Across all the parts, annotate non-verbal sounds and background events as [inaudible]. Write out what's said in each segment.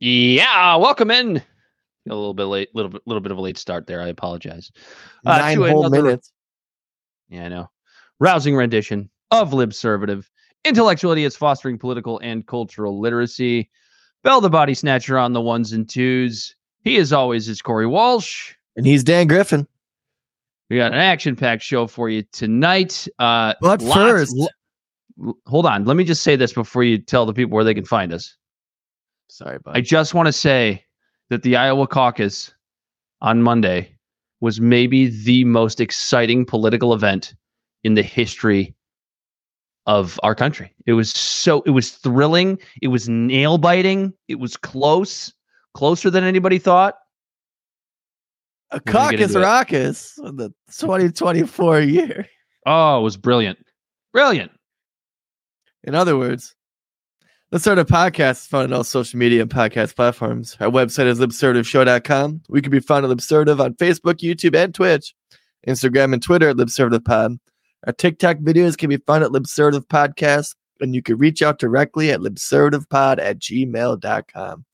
Yeah, welcome in. A little bit late, little bit, little bit of a late start there. I apologize. Uh, Nine whole another- minutes. Yeah, I know. Rousing rendition of Libservative. Intellectual idiots fostering political and cultural literacy. Bel the body snatcher on the ones and twos. He is always is Corey Walsh. And he's Dan Griffin. We got an action-packed show for you tonight. Uh, But lots- first, l- hold on. Let me just say this before you tell the people where they can find us. Sorry, bud. I just want to say that the Iowa caucus on Monday was maybe the most exciting political event in the history of our country. It was so it was thrilling, it was nail biting, it was close, closer than anybody thought. a we're gonna get caucus into it. raucous of the 2024 year. Oh, it was brilliant. Brilliant. In other words, let's start a podcast is found on all social media and podcast platforms. Our website is libservativeshow.com. We can be found at Libservative on Facebook, YouTube, and Twitch, Instagram and Twitter at LibservativePod. Our TikTok videos can be found at Libservative Podcast, and you can reach out directly at libservativepod at gmail.com.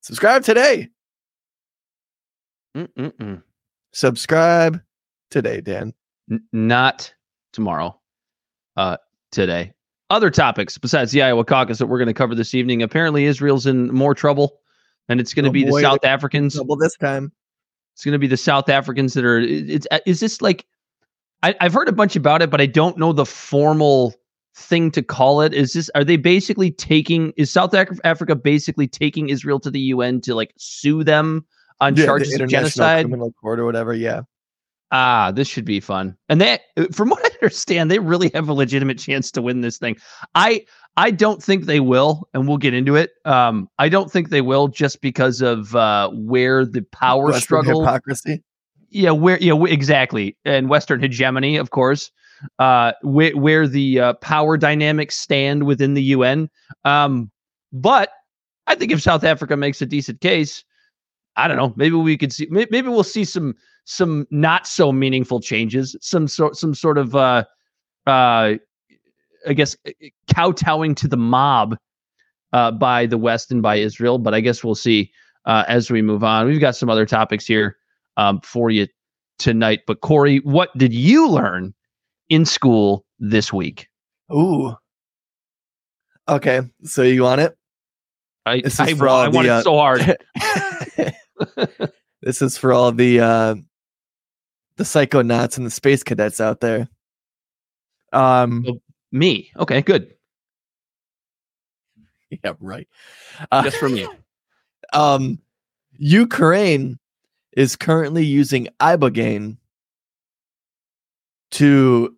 Subscribe today. Mm-mm-mm. Subscribe today, Dan. N- not tomorrow. Uh, today. Other topics besides the Iowa caucus that we're going to cover this evening. Apparently, Israel's in more trouble, and it's going to Oh be the South Africans. Double this time. It's going to be the South Africans that are. It's uh, is this like? I, I've heard a bunch about it, but I don't know the formal thing to call it. Is this? Are they basically taking? Is South Africa basically taking Israel to the UN to like sue them on Yeah, charges of genocide? Criminal Court or whatever. Yeah. Ah, this should be fun. And they, from what I understand, they really have a legitimate chance to win this thing. I, I don't think they will, and we'll get into it. Um, I don't think they will just because of uh, where the power Western struggle. hypocrisy. yeah, where, yeah, exactly, and Western hegemony, of course. Uh, where where the uh, power dynamics stand within the UN. Um, but I think if South Africa makes a decent case, I don't know. Maybe we could see. Maybe we'll see some some not so meaningful changes. Some sort some sort of uh, uh, I guess uh, kowtowing to the mob uh, by the West and by Israel. But I guess we'll see uh, as we move on. We've got some other topics here um, for you tonight. But Corey, what did you learn in school this week? Ooh. Okay, so you want it? I This is I, for I the, want uh, it so hard. [laughs] [laughs] this is for all the uh the psychonauts and the space cadets out there. Um Me, okay, good, [laughs] yeah, right. Uh, just for me. [laughs] um Ukraine is currently using ibogaine to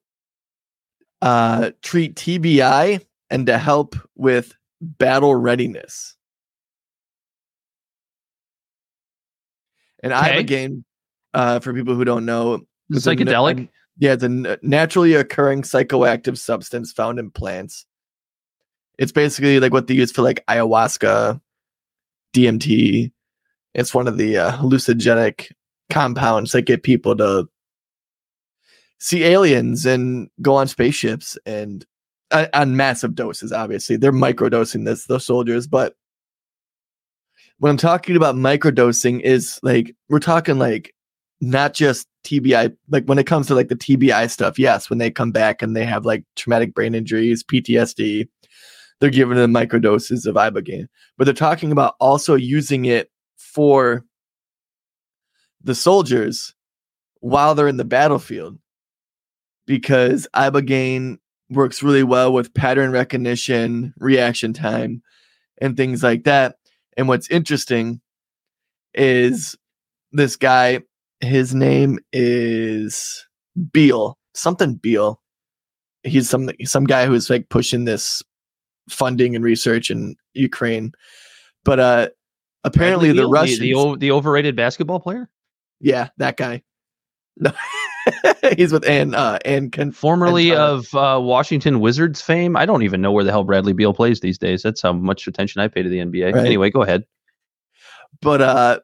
uh treat TBI and to help with battle readiness. And Okay. ibogaine, uh, for people who don't know, is a n- Psychedelic. yeah, it's a naturally occurring psychoactive substance found in plants. It's basically like what they use for like ayahuasca, DMT. It's one of the uh, hallucinogenic compounds that get people to see aliens and go on spaceships and uh, on massive doses. Obviously, they're microdosing this the soldiers, but when I'm talking about microdosing, is like we're talking like not just TBI. Like when it comes to like the TBI stuff, yes, when they come back and they have like traumatic brain injuries, PTSD, they're giving them microdoses of ibogaine. But they're talking about also using it for the soldiers while they're in the battlefield because ibogaine works really well with pattern recognition, reaction time, and things like that. And what's interesting is this guy, his name is Beal. something Beal. He's some some guy who's like pushing this funding and research in Ukraine. But uh apparently Bradley the Beal, Russians the, o- the overrated basketball player, Yeah, that guy. No. [laughs] He's with Ann uh Ann Con- formerly And, of uh, Washington Wizards fame. I don't even know where the hell Bradley Beal plays these days. That's how much attention I pay to the NBA. Right. Anyway, go ahead. but uh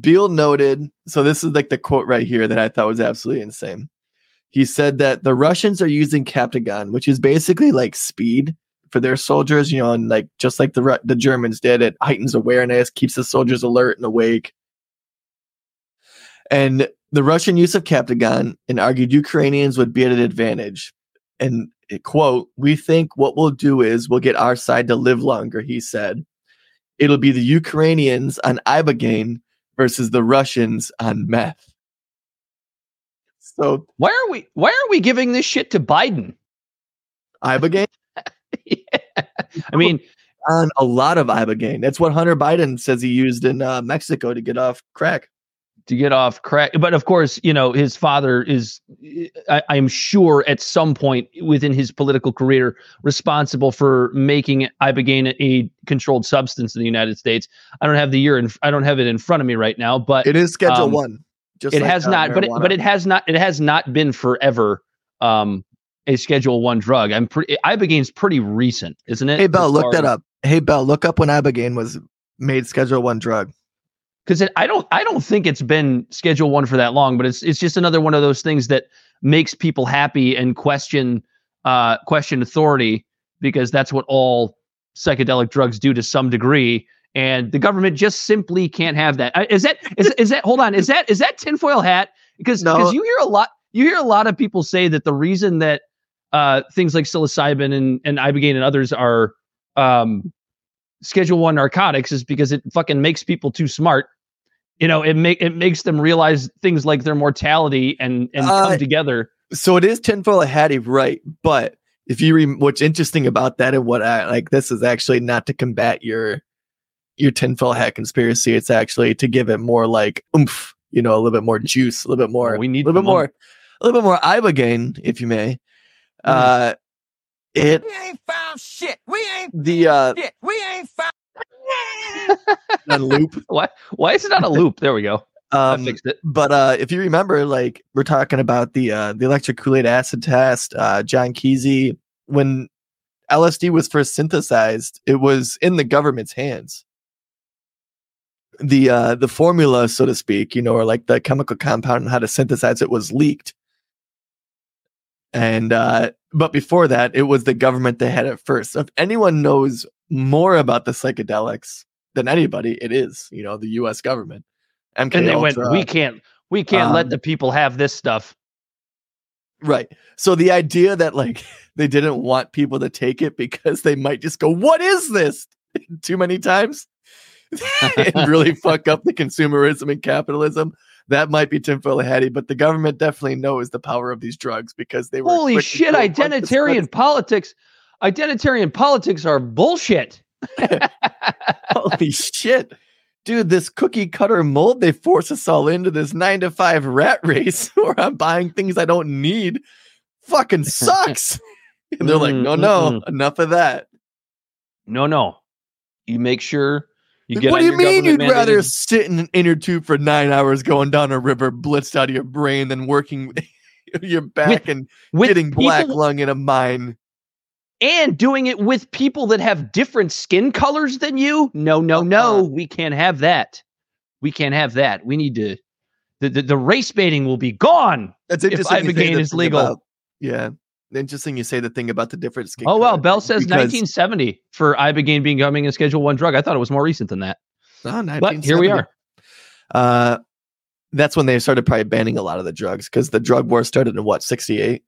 Beal noted so this is like the quote right here that I thought was absolutely insane. He said that the Russians are using Captagon, which is basically like speed for their soldiers, you know, and like just like the the Germans did, it heightens awareness, keeps the soldiers alert and awake. And the Russian use of Captagon and argued Ukrainians would be at an advantage. And eh, quote, we think what we'll do is we'll get our side to live longer, he said. It'll be the Ukrainians on Ibogaine versus the Russians on meth. So Why are we why are we giving this shit to Biden? Ibogaine [laughs] I mean, on a lot of Ibogaine. That's what Hunter Biden says he used in uh, Mexico to get off crack. To get off crack. But of course, you know, his father is, I, I'm sure, at some point within his political career, responsible for making ibogaine a controlled substance in the United States. I don't have the year, and I don't have it in front of me right now, but It is Schedule Um, One. Just it like, has uh, not. But it, but it has not. It has not been forever. Um, a Schedule One drug. I'm pretty. Ibogaine's pretty recent, isn't it? Hey Bel, look that up. Hey Bel, look up when Ibogaine was made Schedule One drug. Because I don't I don't think it's been Schedule One for that long, but it's it's just another one of those things that makes people happy and question uh, question authority because that's what all psychedelic drugs do to some degree, and the government just simply can't have that. Is that is is that hold on is that is that tinfoil hat? Because No. because you hear a lot you hear a lot of people say that the reason that uh, things like psilocybin and and ibogaine and others are um, Schedule One narcotics is because it fucking makes people too smart. You know, it make it makes them realize things like their mortality and and Uh, come together. So it is tinfoil hattie, right? But if you re- what's interesting about that and what I like, this is actually not to combat your your tinfoil hat conspiracy. It's actually to give it more like oomph, you know, a little bit more juice, a little bit more, we need a little bit some more, a little bit more ibogaine, if you may. Mm. Uh, it We ain't found shit. We ain't the uh shit. We ain't found. On loop. [laughs] Why why is it not a loop? There we go. I Um, fixed it. but uh if you remember like we're talking about the uh the electric kool-aid acid test uh john Kesey, when lsd was first synthesized it was in the government's hands the uh the formula so to speak you know or like the chemical compound and how to synthesize it was leaked and uh but before that it was the government that had it first so if anyone knows more about the psychedelics than anybody it is you know the us government MK And they went, we can't we can't let um, the people have this stuff. Right. So the idea that like [laughs] they didn't want people to take it because they might just go, "What is this?" [laughs] too many times [laughs] and really fuck up the consumerism and capitalism. That might be Tim hattie, but the government definitely knows the power of these drugs because they were Holy shit, go once it's identitarian politics. Identitarian politics are bullshit. [laughs] Holy shit. Dude, this cookie cutter mold, they force us all into this nine to five rat race [laughs] where I'm buying things I don't need. Fucking [laughs] sucks. and they're like, Mm, no, no, mm-mm. enough of that. No, no. You make sure you get what do you mean you'd government rather sit in an inner tube for nine hours going down a river blitzed out of your brain than working your back and with getting black lung in a mine? And doing it with people that have different skin colors than you. No, no, no. Uh-uh. We can't have that. We can't have that. We need to. The, the, the race baiting will be gone. That's If interesting. say Ibogaine is legal. about- yeah. Interesting you say the thing about the different skin. Oh well, Bel says because- 1970 for ibogaine becoming a Schedule One drug. I thought it was more recent than that. Oh, But here we are. Uh, that's when they started probably banning a lot of the drugs because the drug war started in what 68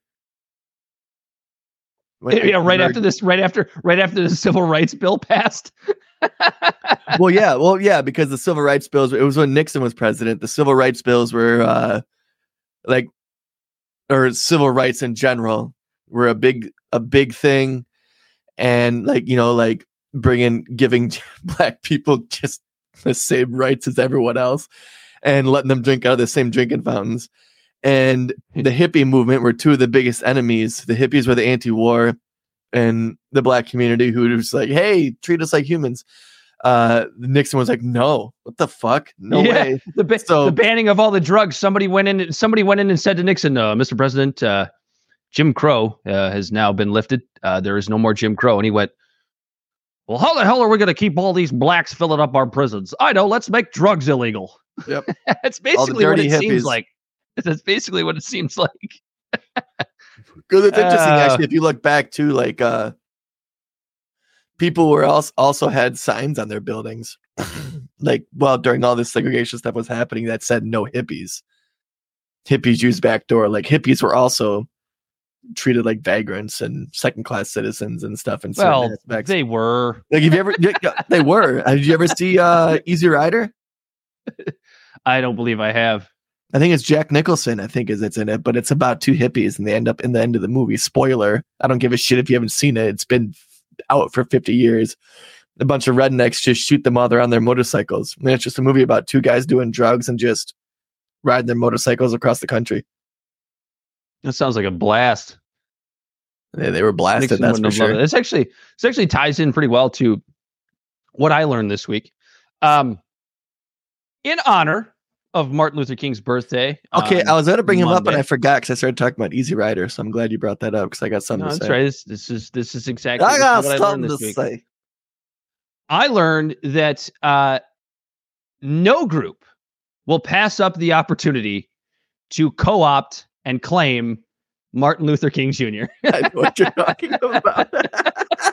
Yeah, right after this, right after, right after the civil rights bill passed. [laughs] well yeah well yeah because the civil rights bills it was when nixon was president the civil rights bills were uh like or civil rights in general were a big a big thing and like you know like bringing giving [laughs] black people just the same rights as everyone else and letting them drink out of the same drinking fountains and the hippie movement were two of the biggest enemies. The hippies were the anti-war, and the black community who was like, "Hey, treat us like humans." Uh, Nixon was like, "No, what the fuck? No Yeah. way." [laughs] The, ba- So- the banning of all the drugs. Somebody went in. Somebody went in and said to Nixon, uh, "Mr. President, uh, Jim Crow uh, has now been lifted. Uh, there is no more Jim Crow." And he went, "Well, how the hell are we going to keep all these blacks filling up our prisons? I know. Let's make drugs illegal." Yep. [laughs] That's basically what it seems like. [laughs] That's basically what it seems like. [laughs] Because it's interesting, Uh, actually, if you look back to like uh people were also also had signs on their buildings, [clears throat] like well during all this segregation stuff was happening that said no hippies. Hippies use backdoor. Like hippies were also treated like vagrants and second class citizens and stuff. Certain Well, aspects. they were. like have you ever? they were. [laughs] Did you ever see uh Easy Rider? I don't believe I have. I think it's Jack Nicholson. I think is it's in it, but it's about two hippies, and they end up in the end of the movie. Spoiler: I don't give a shit if you haven't seen it. It's been out for fifty years. A bunch of rednecks just shoot them while they're on their motorcycles. And it's just a movie about two guys doing drugs and just riding their motorcycles across the country. That sounds like a blast. They, they were blasted. Nixon That's for sure. it. It's actually this actually ties in pretty well to what I learned this week. Um, in honor of Martin Luther King's birthday. Okay, on I was going to bring him up, and I forgot because I started talking about Easy Rider. So I'm glad you brought that up because I got something No, to that's say. right. This, this is this is exactly I got what I learned this to week. say. I learned that uh, no group will pass up the opportunity to co-opt and claim Martin Luther King Jr. I know what you're [laughs] talking about.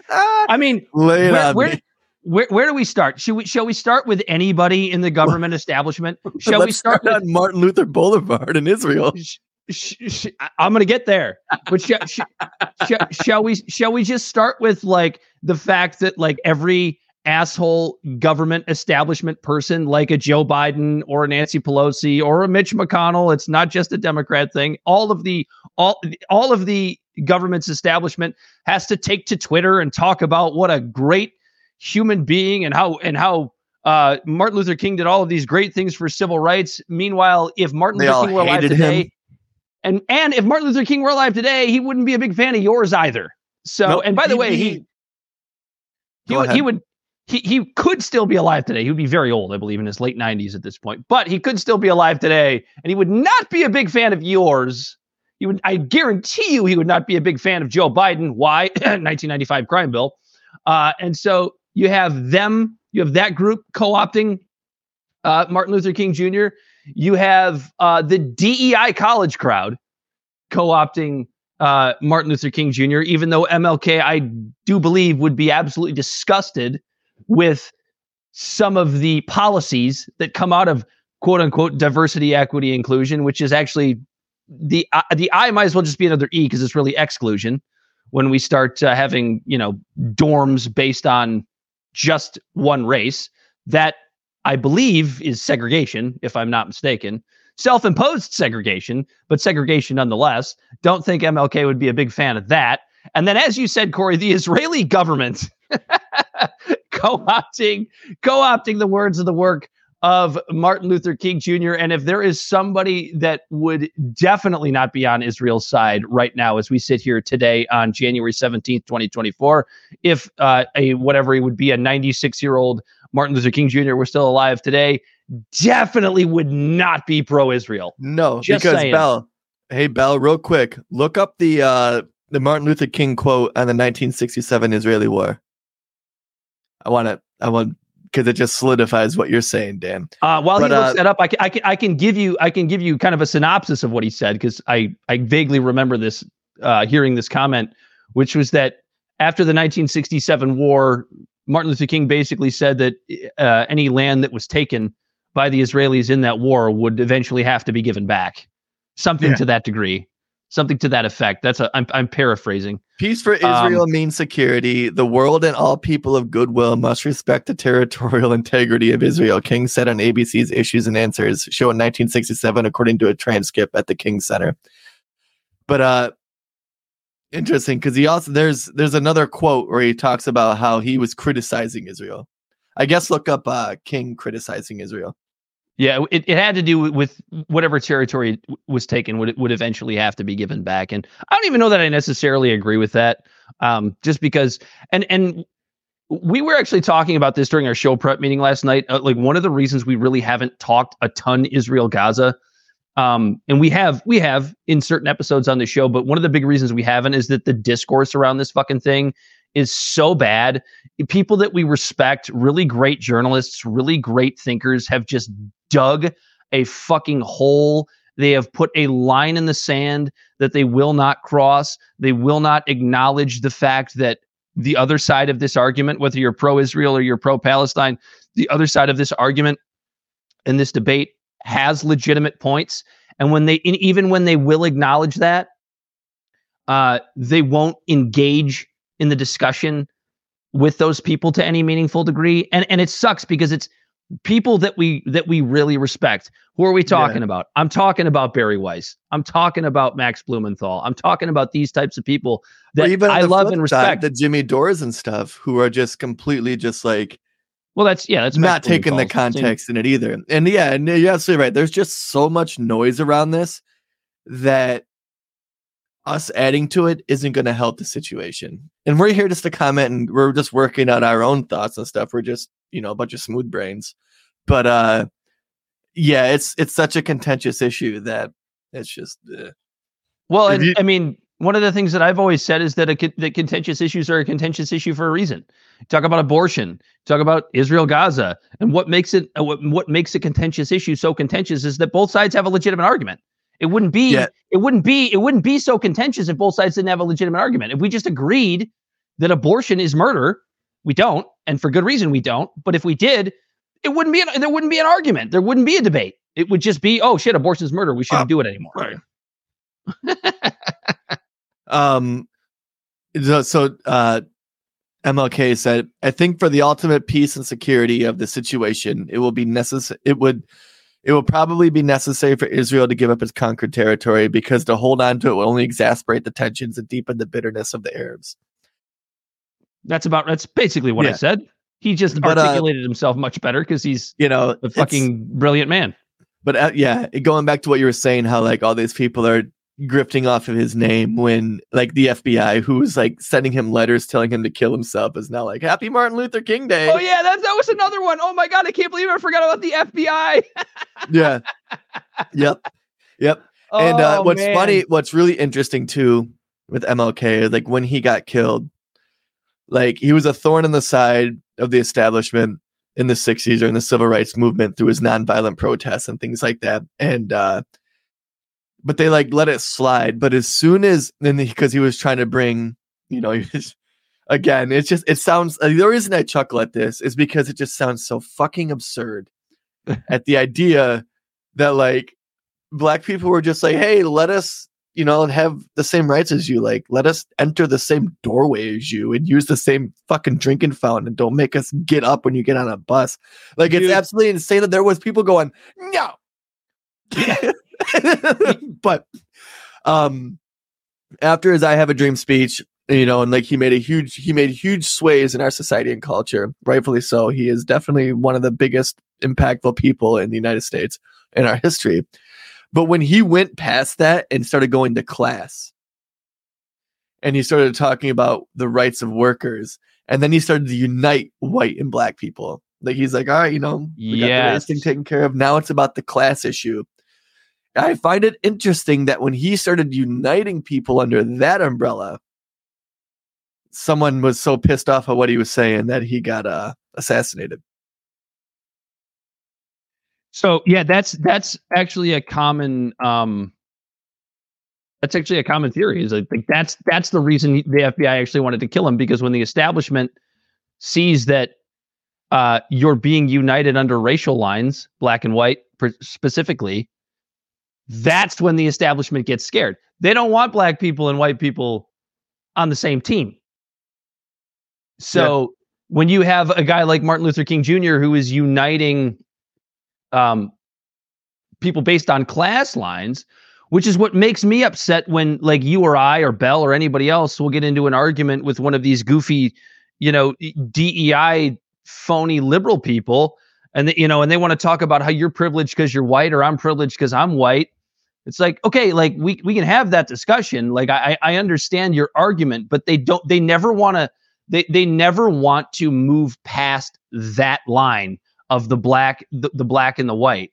I mean, [laughs] Lay it where, on where, me. Where, where do we start? Should we shall we start with anybody in the government establishment? Shall we Let's start with on Martin Luther Boulevard in Israel? sh- sh- sh- I'm going to get there. But sh- sh- sh- shall we shall we just start with like the fact that like every asshole government establishment person like a Joe Biden or a Nancy Pelosi or a Mitch McConnell, it's not just a Democrat thing. All of the all all of the government's establishment has to take to Twitter and talk about what a great human being and how and how uh, Martin Luther King did all of these great things for civil rights. Meanwhile, if Martin They Luther King were alive today, him. and and if Martin Luther King were alive today, he wouldn't be a big fan of yours either. So, Nope, and by the way, he he would, he would he he could still be alive today. He would be very old, I believe, in his late nineties at this point. But he could still be alive today, and he would not be a big fan of yours. He would, I guarantee you, he would not be a big fan of Joe Biden. Why? [clears throat] 1995 crime bill. Uh, and so you have them, you have that group co-opting uh, Martin Luther King Jr. You have uh, the DEI college crowd co-opting uh, Martin Luther King Jr. Even though MLK, I do believe, would be absolutely disgusted with some of the policies that come out of quote unquote diversity, equity, inclusion, which is actually the uh, the I might as well just be another E because it's really exclusion. When we start uh, having you know dorms based on just one race, that I believe is segregation, if I'm not mistaken. Self imposed segregation, but segregation nonetheless. Don't think MLK would be a big fan of that. And then, as you said, Corey, the Israeli government [laughs] co opting co opting the words of the work of Martin Luther King Jr. And if there is somebody that would definitely not be on Israel's side right now, as we sit here today on January 17th, 2024, if uh, a whatever he would be a 96 year old Martin Luther King Jr. were still alive today, definitely would not be pro Israel. No, Just because saying. Bel. Hey Bel, real quick, look up the uh the Martin Luther King quote on the 1967 Israeli war. I want to, I want because it just solidifies what you're saying, Dan. Uh, while But, he looks uh, that up, I can, I can I can give you I can give you kind of a synopsis of what he said because I I vaguely remember this uh, hearing this comment, which was that after the 1967 war, Martin Luther King basically said that uh, any land that was taken by the Israelis in that war would eventually have to be given back, something Yeah. to that degree, something to that effect. That's a I'm I'm paraphrasing. Peace for Um, Israel means security. The world and all people of goodwill must respect the territorial [laughs] integrity of Israel. King said on ABC's Issues and Answers show in 1967, according to a transcript at the King Center. But uh, interesting because he also there's there's another quote where he talks about how he was criticizing Israel. I guess look up uh, King criticizing Israel. Yeah, it, it had to do with- whatever territory was taken would would eventually have to be given back, and I don't even know that I necessarily agree with that. Um, just because, and and we were actually talking about this during our show prep meeting last night. Uh, like one of the reasons we really haven't talked a ton Israel Gaza, um, and we have we have in certain episodes on the show, but one of the big reasons we haven't is that the discourse around this fucking thing is so bad. People that we respect, really great journalists, really great thinkers, have just dug a fucking hole. They have put a line in the sand that they will not cross. They will not acknowledge the fact that the other side of this argument, whether you're pro Israel or you're pro Palestine, the other side of this argument in this debate has legitimate points. And when they, and even when they will acknowledge that, uh, they won't engage in the discussion with those people to any meaningful degree. And and it sucks because it's people that we that we really respect. Who are we talking about? I'm talking about Bari Weiss. I'm talking about Max Blumenthal. I'm talking about these types of people that even I love and side, respect. the Jimmy Dores and stuff, who are just completely just like well, that's yeah, that's not taking the context in it either. And yeah, and you're absolutely right. There's just so much noise around this that us adding to it isn't going to help the situation. And we're here just to comment and we're just working on our own thoughts and stuff. We're just, you know, a bunch of smooth brains. But uh yeah, it's it's such a contentious issue that it's just uh, Well, and you- I mean, one of the things that I've always said is that a, that contentious issues are a contentious issue for a reason. Talk about abortion, talk about Israel Gaza, and what makes it uh, what what makes a contentious issue so contentious is that both sides have a legitimate argument. It wouldn't be Yeah. it wouldn't be it wouldn't be so contentious if both sides didn't have a legitimate argument. If we just agreed that abortion is murder, we don't, and for good reason we don't. But if we did, it wouldn't be an, there wouldn't be an argument. There wouldn't be a debate. It would just be, oh shit, abortion is murder. We shouldn't Uh, do it anymore. right. [laughs] Um, so, so uh, MLK said, "I think for the ultimate peace and security of the situation, it will be necessary. It would, it will probably be necessary for Israel to give up its conquered territory because to hold on to it will only exacerbate the tensions and deepen the bitterness of the Arabs." That's about that's basically what I said. He just But, uh, articulated himself much better because he's You know, a fucking brilliant man. But uh, yeah, going back to what you were saying, how like all these people are grifting off of his name when like the FBI, who was like sending him letters telling him to kill himself, is now like Happy Martin Luther King Day. Oh yeah, that that was another one. Oh my god, I can't believe I forgot about the FBI. [laughs] yeah. Yep. Yep. and uh, Oh, what's man. funny, what's really interesting too with MLK, is, like when he got killed, like he was a thorn in the side of the establishment in the 60s or in the civil rights movement through his nonviolent protests and things like that. And uh but they like let it slide. But as soon as then because he was trying to bring, you know, [laughs] was again, it's just it sounds uh, the reason I chuckle at this is because it just sounds so fucking absurd [laughs] at the idea that like black people were just like, hey, let us, you know, have the same rights as you. Like, let us enter the same doorway as you and use the same fucking drinking fountain and don't make us get up when you get on a bus. Like, Dude. it's absolutely insane that there was people going, no. [laughs] [laughs] but um after his I Have a Dream speech, you know, and like he made a huge he made huge sways in our society and culture, rightfully so. He is definitely one of the biggest impactful people in the United States in our history. But when he went past that and started going to class, and he started talking about the rights of workers, and then he started to unite white and black people. Like he's like, all right, you know, we got the race thing taken care of. Now it's about the class issue. I find it interesting that when he started uniting people under that umbrella, someone was so pissed off at what he was saying that he got uh, assassinated. So yeah, that's that's actually a common um that's actually a common theory. Is think that's that's the reason the FBI actually wanted to kill him because when the establishment sees that uh you're being united under racial lines, black and white specifically, that's when the establishment gets scared. They don't want black people and white people on the same team. So when you have a guy like Martin Luther King Jr. who is uniting um, people based on class lines, which is what makes me upset when like you or I or Bel or anybody else will get into an argument with one of these goofy, you know, DEI phony liberal people. and they, you know, and they want to talk about how you're privileged because you're white or I'm privileged because I'm white. It's like, okay, like we we can have that discussion. Like I I understand your argument, but they don't they never want to they they never want to move past that line of the black the, the black and the white.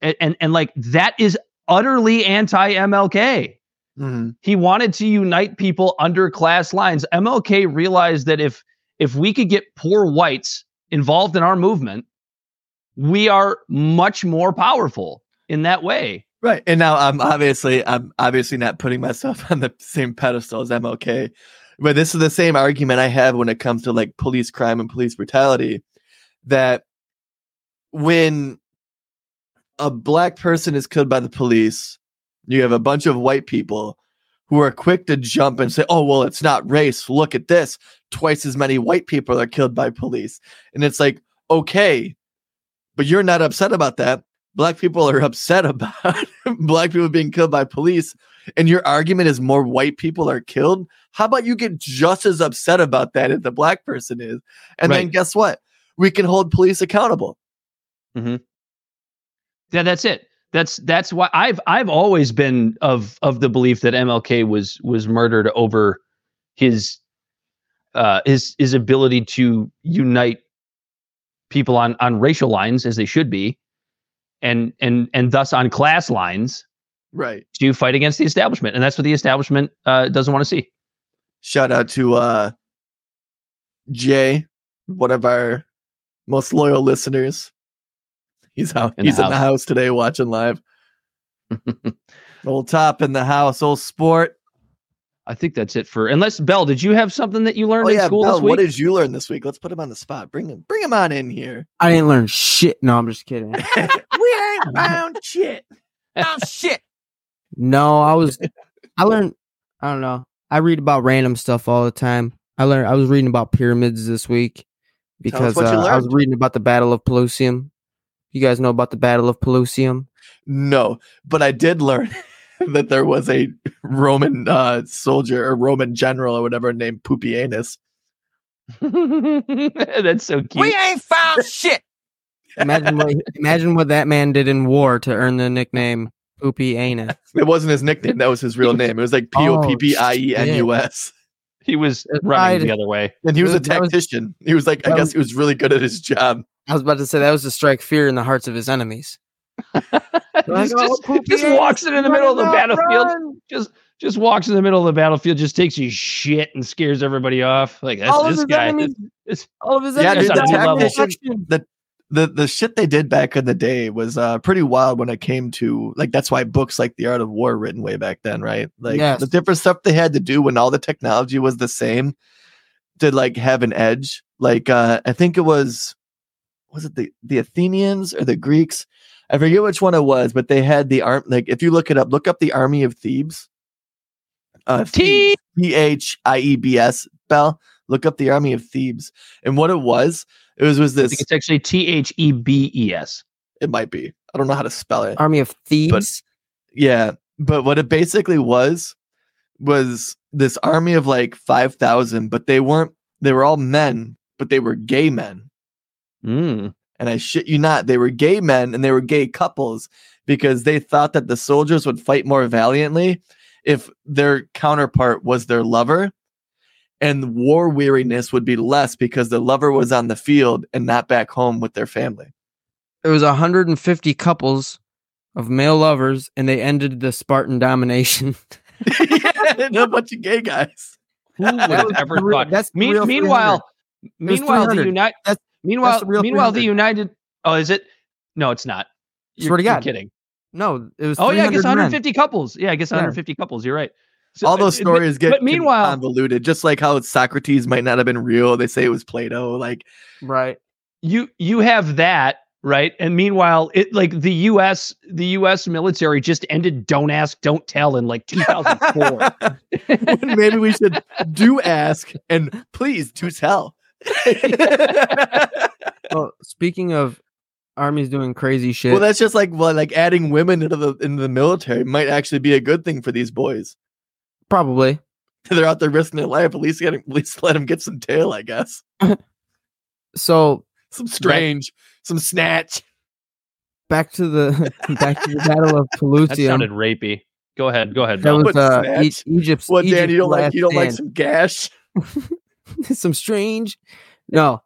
And, and and like that is utterly anti MLK. Mhm. He wanted to unite people under class lines. MLK realized that if if we could get poor whites involved in our movement, we are much more powerful in that way. Right. And now I'm obviously I'm obviously not putting myself [laughs] on the same pedestal as MLK. But this is the same argument I have when it comes to like police crime and police brutality that when a black person is killed by the police, you have a bunch of white people who are quick to jump and say, "Oh, well, it's not race. Look at this. Twice as many white people are killed by police." And it's like, "Okay, but you're not upset about that black people are [laughs] upset about [laughs] black people being killed by police and your argument is more white people are killed? How about you get just as upset about that as the black person is? And then guess what? We can hold police accountable. Mm-hmm. Yeah, that's it. That's that's why I've I've always been of of the belief that MLK was was murdered over his uh his his ability to unite people on on racial lines as they should be and and and thus on class lines right. to fight against the establishment and that's what the establishment uh doesn't want to see. shout out to uh jay one of our most loyal listeners. He's out In the he's in the house today watching live. [laughs] Old top in the house old sport I think that's it for unless Bel, did you have something that you learned oh in yeah school Bel, this week? what did you learn this week let's put him on the spot bring him bring him on in here I didn't learn shit. No, I'm just kidding. [laughs] we ain't [laughs] found shit. Found [laughs] shit. No, I was. I learned. I don't know. I read about random stuff all the time. I learned. I was reading about pyramids this week Tell us because what you uh, I was reading about the Battle of Pelusium. You guys know about the Battle of Pelusium? No, but I did learn [laughs] that there was a Roman uh, soldier or Roman general or whatever named Pupienus. [laughs] that's so cute. We ain't found shit. Imagine what imagine what that man did in war to earn the nickname Poopy Anus. It wasn't his nickname; that was his real name. It was like [laughs] P O P P I E N U S. he was That's running right. the other way. And he was a That was- tactician. He was like, I guess was- he was really good at his job. I was about to say that was to strike fear in the hearts of his enemies. [laughs] Just- just, just walks in, in the middle of the battlefield. Just just walks in the middle of the battlefield, just takes his shit and scares everybody off. Like that's All of this his guy. enemies- This- All of his Yeah, enemies dude, died the in level. action. The the shit they did back in the day was uh, pretty wild when it came to like that's why books like The Art of War written way back then, right? Like Yes. the different stuff they had to do when all the technology was the same to like have an edge. Like uh I think it was was it the the Athenians or the Greeks? I forget which one it was, but they had the arm like if you look it up, look up the army of Thebes. Uh T- T H I E B S Bel. Look up the army of Thebes. And what it was, it was was I this think it's actually T H E B E S. it might be. I don't know how to spell it. Army of thieves. Yeah, but what it basically was was this army of like 5,000, but they weren't they were all men, but they were gay men. Mm. And I shit you not, they were gay men and they were gay couples because they thought that the soldiers would fight more valiantly if their counterpart was their lover and war weariness would be less because the lover was on the field and not back home with their family. There was 150 couples of male lovers, and they ended the Spartan domination. [laughs] yeah, and a bunch of gay guys. Who would ever thought? that's the Mean- oh meanwhile, meanwhile, the 300. United. That's- Meanwhile, the meanwhile, the United. Oh, is it? No, it's not. You're, Swear to you're God. kidding. No, it was. Oh yeah, I guess 300 men. 150 couples. Yeah, I guess Yeah. 150 couples. You're right. So, All those uh, stories get but meanwhile- convoluted, just like how Socrates might not have been real. They say it was Plato. Like, Right. you you have that right and meanwhile it like the us the us military just ended don't ask don't tell in like 2004 [laughs] maybe we should do ask and please do tell. [laughs] Well, speaking of armies doing crazy shit, well, that's just like well, like adding women into the into the military might actually be a good thing for these boys. probably. [laughs] They're out there risking their life. At least get at least let them get some tail, I guess. [laughs] So Some strange, some snatch. back to the back to the Battle of That sounded rapey. Go ahead. Go ahead. That Bill. was What, uh, e- Egypt's. What, Dan? You don't like you don't like some gash? [laughs] some strange. No.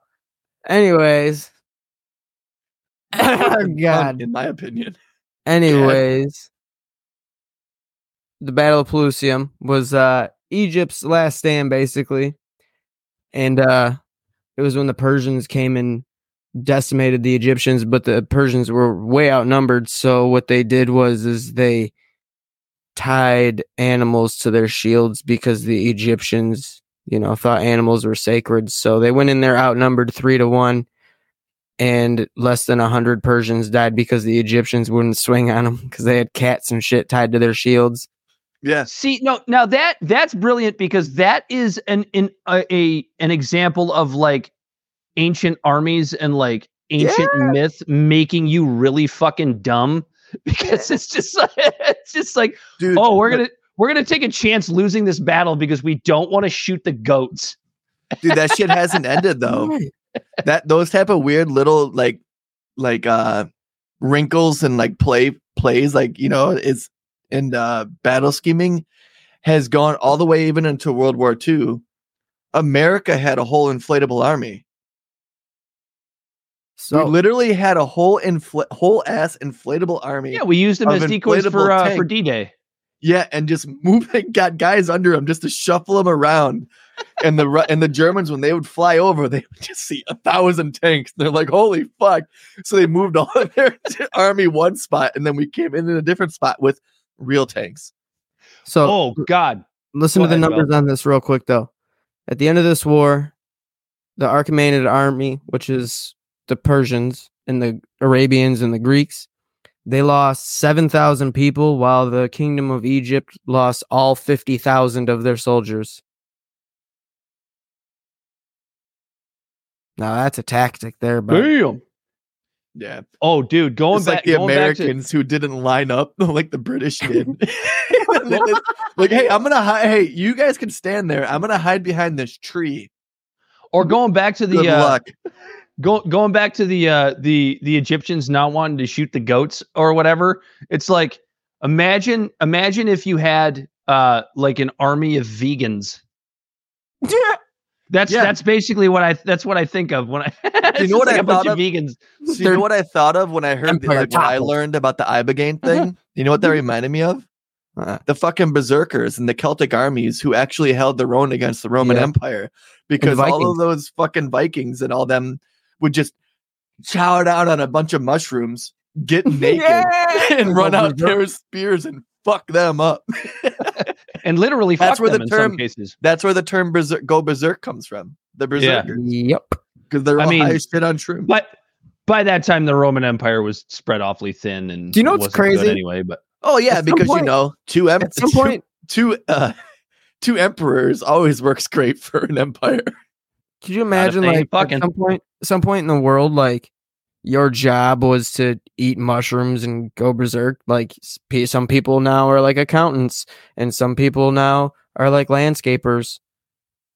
Anyways. oh, [laughs] God. in my opinion. [laughs] Anyways, the Battle of Pelusium was uh Egypt's last stand, basically, and uh it was when the Persians came and decimated the Egyptians, but the Persians were way outnumbered. So what they did was is they tied animals to their shields because the Egyptians, you know, thought animals were sacred. So they went in there outnumbered three to one and less than a hundred Persians died because the Egyptians wouldn't swing on them because they had cats and shit tied to their shields. Yeah. See, no, now that that's brilliant because that is an an a, a an example of like ancient armies and like ancient myth making you really fucking dumb [laughs] because it's just like [laughs] it's just like Dude. oh we're gonna we're gonna take a chance losing this battle because we don't want to shoot the goats. dude, that shit hasn't ended [laughs] though. That those type of weird little like like uh wrinkles and like play plays like you know is in uh battle scheming has gone all the way even into world war ii america had a whole inflatable army So we literally had a whole infl- whole ass inflatable army Yeah, we used them as decoys for uh, for. D Day. Yeah and just moving [laughs] got guys under him just to shuffle them around. And the and the germans when they would fly over they would just see a thousand tanks. They're like holy fuck. So they moved all of their [laughs] army one spot and then we came in in a different spot with real tanks. So Oh God, listen go to the ahead, numbers on this real quick though. At the end of this war, the Achaemenid army, which is the Persians and the Arabians and the Greeks, they lost 7,000 people while the kingdom of Egypt lost all 50,000 of their soldiers. Now that's a tactic there, but damn. yeah. Oh, dude, going it's back, like the going back to americans who didn't line up [laughs] like the british did. Just- [laughs] [laughs] like hey i'm gonna hide hey you guys can stand there. I'm gonna hide behind this tree. Or going back to good the uh, luck go, going back to the uh the the Egyptians not wanting to shoot the goats or whatever. It's like imagine imagine if you had uh like an army of vegans. [laughs] That's Yeah. that's basically what I that's what I think of when I [laughs] You know what just like I a bunch thought of of? vegans. So you know what I thought of when I heard the, Empire like, when I learned about the Ibogaine thing? You know what that reminded me of? Uh, The fucking berserkers and the Celtic armies who actually held their own against the Roman Yeah. Empire because all of those fucking Vikings and all them would just chow down on a bunch of mushrooms, get [laughs] naked, and run out there with spears and fuck them up. [laughs] And literally That's where them the term- some cases. That's where the term berserk, go berserk comes from. The Yeah. berserkers. yep. Because they're I all mean, high as shit on shrooms. But by that time the Roman Empire was spread awfully thin and Do you know what's crazy? anyway, but oh yeah, at some because you know, two em- At some two- point, two uh two emperors always works great for an empire. Could you imagine, like, fucking- at some point, some point in the world, like, your job was to eat mushrooms and go berserk? Like, some people now are like accountants, and some people now are like landscapers.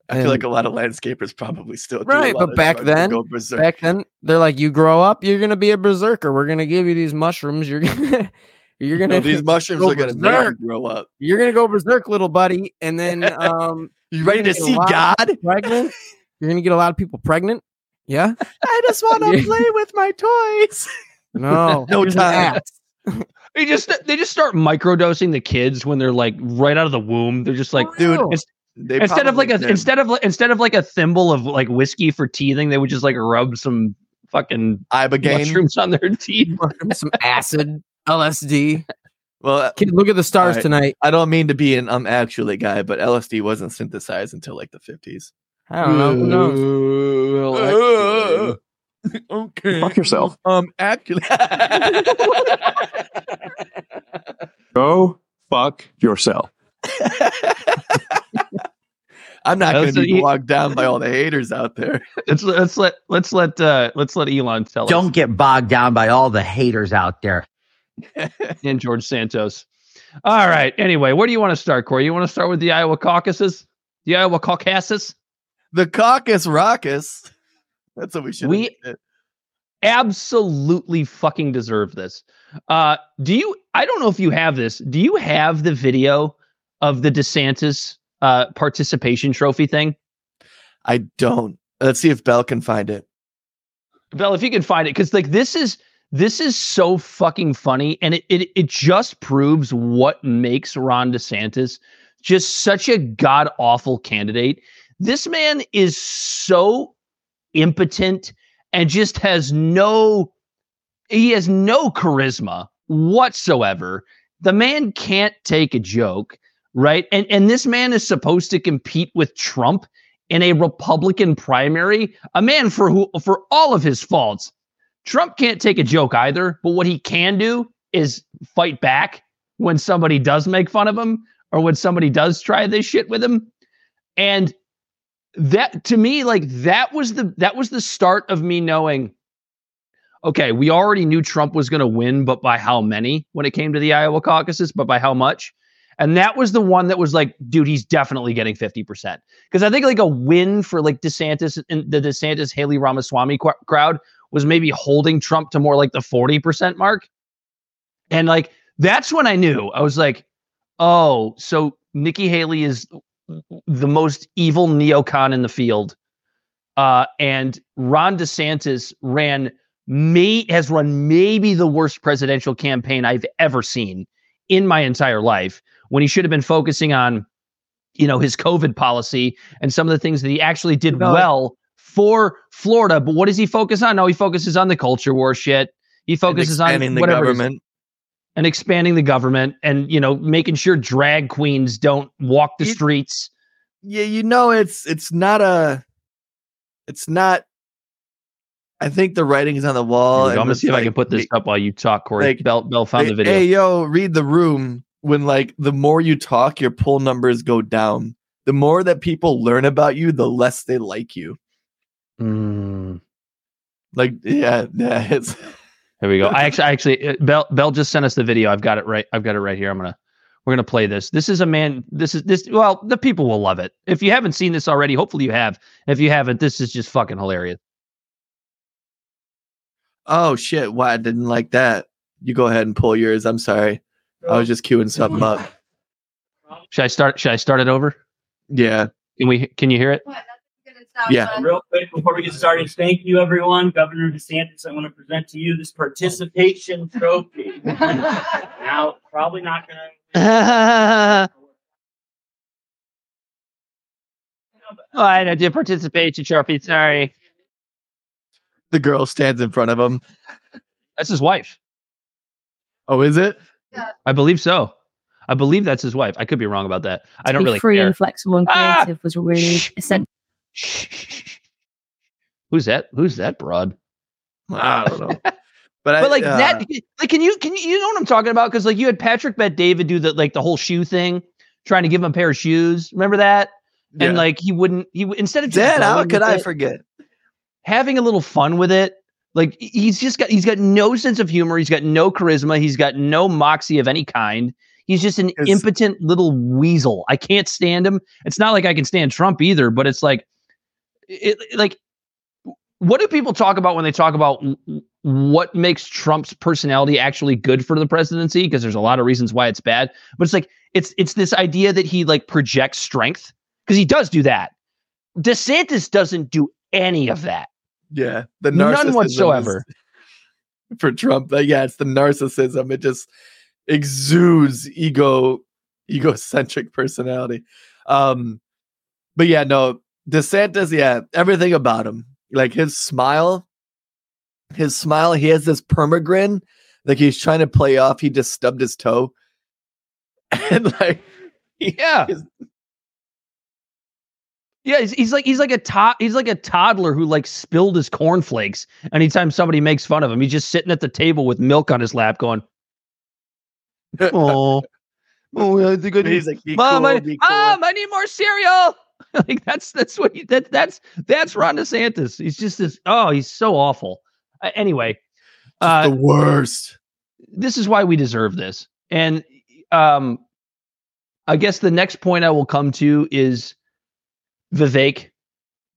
I feel like a lot of landscapers probably still do a Right, lot but of back then- go berserk. Back then, they're like, you grow up, you're gonna be a berserker. We're gonna give you these mushrooms. You're gonna, [laughs] you're gonna, these [laughs] mushrooms go are gonna make you berserk. grow up. you're gonna go berserk, little buddy. And then, [laughs] um, You ready to see get a lot- God? pregnant. You're gonna get a lot of people pregnant. Yeah. [laughs] I just want to play with my toys. [laughs] No. [laughs] No time. they just they just start microdosing the kids when they're like right out of the womb. They're just like Dude. They instead of like a did. instead of instead of like a thimble of like whiskey for teething, they would just like rub some fucking Ibogaine. mushrooms on their teeth. some acid, LSD. Well, Kid, look at the stars Alright. tonight. I don't mean to be an um actually guy, but LSD wasn't synthesized until like the fifties. I don't know. Who knows? okay. Fuck yourself. Um, actually, [laughs] [laughs] Go fuck yourself. [laughs] I'm not going to be bogged down by all the haters out there. Let's let's let let's let uh let's let Elon tell us. Don't us get bogged down by all the haters out there. and George Santos. All right. Anyway, where do you want to start, Corey? You want to start with the Iowa caucuses? The Iowa Caucasus? The caucus raucus. That's what we should. We- absolutely fucking deserve this. Uh, do you? I don't know if you have this. Do you have the video of the DeSantis uh, participation trophy thing? I don't. Let's see if Bel can find it. Bel, if you can find it, because like this is this is so fucking funny, and it, it it just proves what makes Ron DeSantis just such a god awful candidate. This man is so impotent and just has no he has no charisma whatsoever. The man can't take a joke, right? And and this man is supposed to compete with Trump in a Republican primary, a man for who for all of his faults. Trump can't take a joke either, but what he can do is fight back when somebody does make fun of him or when somebody does try this shit with him. And that to me like that was the that was the start of me knowing okay, we already knew Trump was going to win, but by how many when it came to the Iowa caucuses, but by how much? And that was the one that was like, dude, he's definitely getting 50%. Because I think like a win for like DeSantis and the DeSantis Haley Ramaswamy qu- crowd was maybe holding Trump to more like the 40% mark. And like, that's when I knew I was like, oh, so Nikki Haley is the most evil neocon in the field. Uh, and Ron DeSantis ran may has run maybe the worst presidential campaign I've ever seen in my entire life when he should have been focusing on you know his covid policy and some of the things that he actually did No. well for Florida but what does he focus on no he focuses on the culture war shit he And focuses on expanding the whatever government. And expanding the government and you know making sure drag queens don't walk the It- streets Yeah, you know it's it's not a it's not I think the writing is on the wall. I'm gonna see if I can put this up while you talk, Corey. like, Bel, Bel found hey, the video. Hey yo, read the room. When like the more you talk, your poll numbers go down. The more that people learn about you, the less they like you. Mm, Like yeah, yeah, it's [laughs] here we go. I [laughs] actually, I actually, uh, Bel, Bel just sent us the video. I've got it right. I've got it right here. I'm gonna, we're gonna play this. This is a man. This is this. Well, the people will love it. If you haven't seen this already, hopefully you have. If you haven't, this is just fucking hilarious. oh shit. Why I didn't like that. You go ahead and pull yours. I'm sorry. I was just queuing something up. Should I start? Should I start it over? Yeah. Can we? Can you hear it? Yeah. Real quick before we get started, thank you everyone. Governor DeSantis, I want to present to you this participation trophy. [laughs] now, probably not going to. Oh, I did participation trophy. Sorry, The girl stands in front of him. that's his wife. Oh, is it? I believe so. I believe that's his wife. I could be wrong about that. I don't be really free care. and flexible and Ah! creative was really essential. [laughs] Who's that? Who's that broad? I don't know. [laughs] But, I, like uh, that, like, can you can you, you know what I'm talking about? Because like you had Patrick Bet David do the like the whole shoe thing, trying to give him a pair of shoes. Remember that? yeah. And like he wouldn't. He instead of just Dad, how could I it, forget? having a little fun with it. Like he's just got he's got no sense of humor. He's got no charisma. He's got no moxie of any kind. He's just an impotent little weasel. I can't stand him. It's not like I can stand Trump either, but it's like, it, like, what do people talk about when they talk about what makes Trump's personality actually good for the presidency? Because there's a lot of reasons why it's bad, but it's like it's it's this idea that he like projects strength because he does do that. DeSantis doesn't do any of that. Yeah, the None whatsoever. is- [laughs] for Trump. Yeah, it's the narcissism. It just exudes ego, egocentric personality. Um, but yeah, no, DeSantis, yeah, everything about him, like his smile, his smile. He has this permagrin, like he's trying to play off. He just stubbed his toe, [laughs] and like Yeah. His- Yeah, he's, he's like he's like a to- he's like a toddler who like spilled his cornflakes anytime somebody makes fun of him. He's just sitting at the table with milk on his lap going, [laughs] "Oh, oh, I think I need, he's like, Mom, cool, I, cool. Mom, I need more cereal." [laughs] like that's that's what he, that that's that's Ron DeSantis. He's just this. Oh, he's so awful. Uh, anyway, uh, the worst. this is why we deserve this. And um, I guess the next point I will come to is Vivek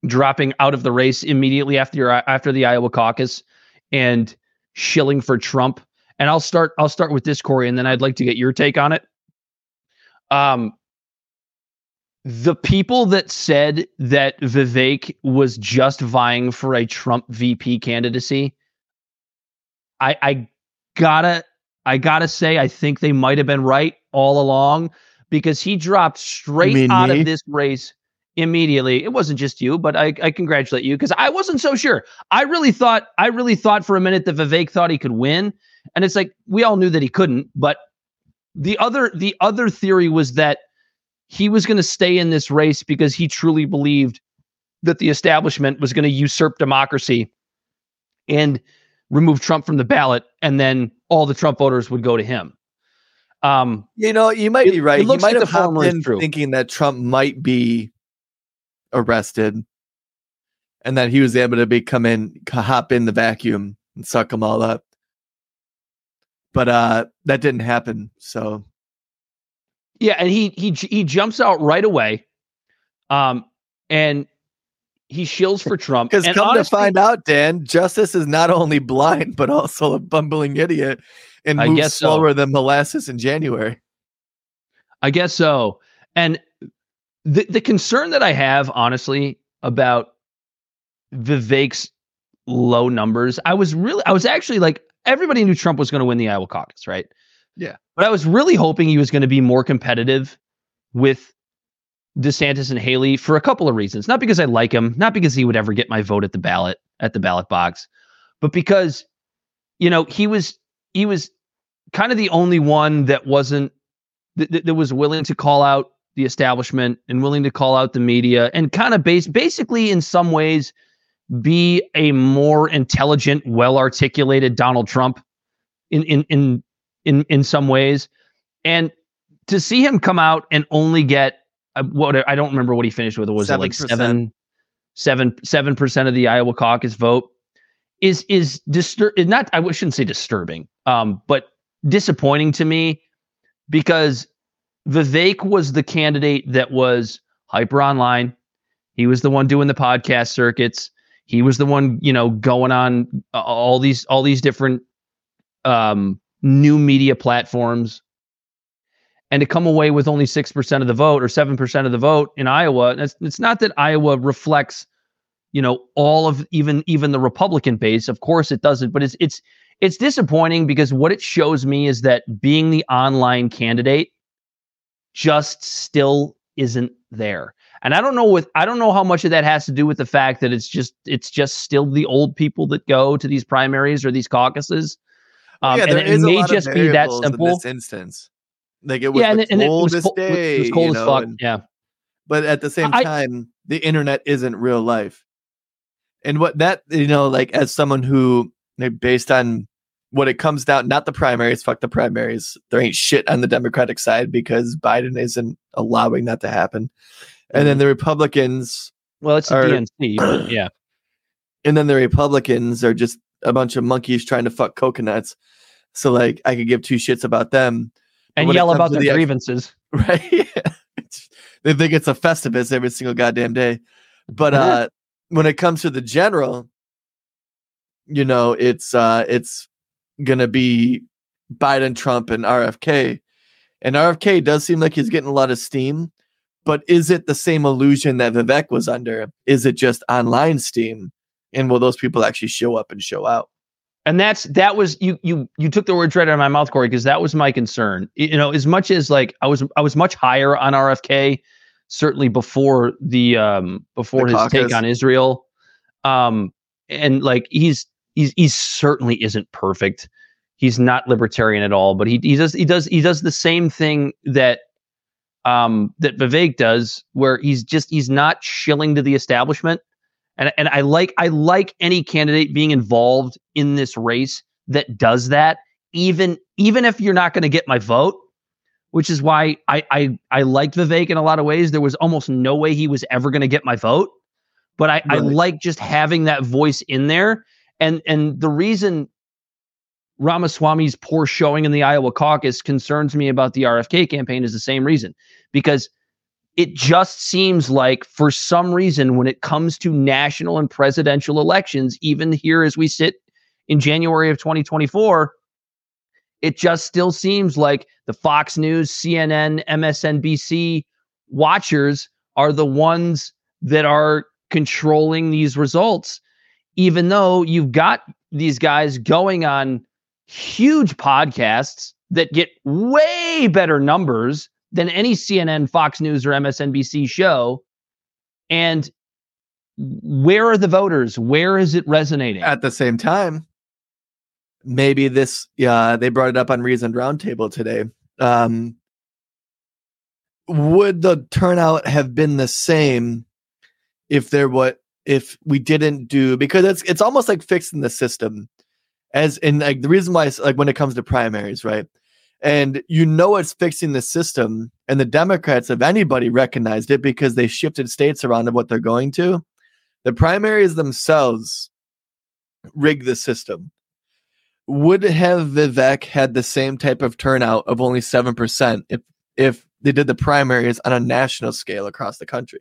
dropping out of the race immediately after your, after the Iowa caucus and shilling for Trump. And I'll start I'll start with this, Corey, and then I'd like to get your take on it. Um, the people that said that Vivek was just vying for a Trump VP candidacy, I, I gotta I gotta say I think they might have been right all along because he dropped straight out me? of this race immediately. It wasn't just you, but I, I congratulate you because I wasn't so sure. I really thought I really thought for a minute that Vivek thought he could win, and it's like we all knew that he couldn't. But the other the other theory was that he was going to stay in this race because he truly believed that the establishment was going to usurp democracy and remove Trump from the ballot, and then all the Trump voters would go to him. Um, You know, you might It- be right. it He looks might like have the former in thinking that Trump might be arrested, and that he was able to be come in, hop in the vacuum and suck them all up. But uh that didn't happen. So Yeah, and he he he jumps out right away, um, and he shills for Trump. [laughs] because come honestly- to find out, Dan, Justice is not only blind but also a bumbling idiot and I moves guess so. slower than molasses in January. I guess so. And the the concern that I have, honestly, about Vivek's low numbers, I was really, I was actually like, everybody knew Trump was going to win the Iowa caucus, right? Yeah. But I was really hoping he was going to be more competitive with DeSantis and Haley for a couple of reasons. Not because I like him, not because he would ever get my vote at the ballot at the ballot box, but because you know he was he was kind of the only one that wasn't that, that, was willing to call out the establishment and willing to call out the media and kind of base basically in some ways be a more intelligent, well articulated Donald Trump in in in in in some ways. And to see him come out and only get uh, what I don't remember what he finished with. Was it like 7%. seven, seven, seven percent of the Iowa caucus vote? Is is distur- is not I shouldn't say disturbing, um, but disappointing to me because Vivek was the candidate that was hyper online. He was the one doing the podcast circuits. He was the one, you know, going on uh, all these all these different um, new media platforms. And to come away with only six percent of the vote or seven percent of the vote in Iowa, it's, it's not that Iowa reflects, you know, all of even even the Republican base. Of course, it doesn't. But it's it's it's disappointing because what it shows me is that being the online candidate just still isn't there. And I don't know with I don't know how much of that has to do with the fact that it's just it's just still the old people that go to these primaries or these caucuses. Um, yeah, and there it is a may just be that simple. in this instance. Like it was yeah, and, the and it was, coldest day, it was cold you as fuck. and- yeah, but at the same I- time, the internet isn't real life. And what that you know, like as someone who like, based on what it comes down, not the primaries, fuck the primaries. There ain't shit on the Democratic side because Biden isn't allowing that to happen. And Mm-hmm. then the Republicans, well, it's Or- DNC, but yeah, [clears throat] and then the Republicans are just a bunch of monkeys trying to fuck coconuts. So like I could give two shits about them. And yell about their the grievances. [laughs] right? [laughs] They think it's a festivus every single goddamn day. But uh when it comes to the general, you know, it's uh it's gonna be Biden, Trump, and RFK. And RFK does seem like he's getting a lot of steam, but is it the same illusion that Vivek was under? Is it just online steam? And will those people actually show up and show out? and that's that was you you you took the words right out of my mouth corey because that was my concern you know as much as like i was i was much higher on rfk certainly before the um before The his caucus. take on israel um and like he's he's he certainly isn't perfect he's not libertarian at all but he he does he does he does the same thing that um that vivek does where he's just he's not shilling to the establishment and and I like I like any candidate being involved in this race that does that, even even if you're not going to get my vote, which is why I I I liked Vivek in a lot of ways. There was almost no way he was ever going to get my vote, but I I like just having that voice in there, and and the reason Ramaswamy's poor showing in the Iowa caucus concerns me about the RFK campaign is the same reason because it just seems like for some reason when it comes to national and presidential elections even here as we sit in January of 2024, it just still seems like the Fox News, CNN, MSNBC watchers are the ones that are controlling these results, even though you've got these guys going on huge podcasts that get way better numbers than any CNN, Fox News, or MSNBC show. And where are the voters? Where is it resonating? At the same time, maybe this, yeah, they brought it up on Reason Roundtable today. Um, would the turnout have been the same if there what if we didn't do because it's it's almost like fixing the system as in like the reason why it's like when it comes to primaries right and you know it's fixing the system and the democrats if anybody recognized it because they shifted states around of what they're going to the primaries themselves rig the system would have vivek had the same type of turnout of only 7% if if they did the primaries on a national scale across the country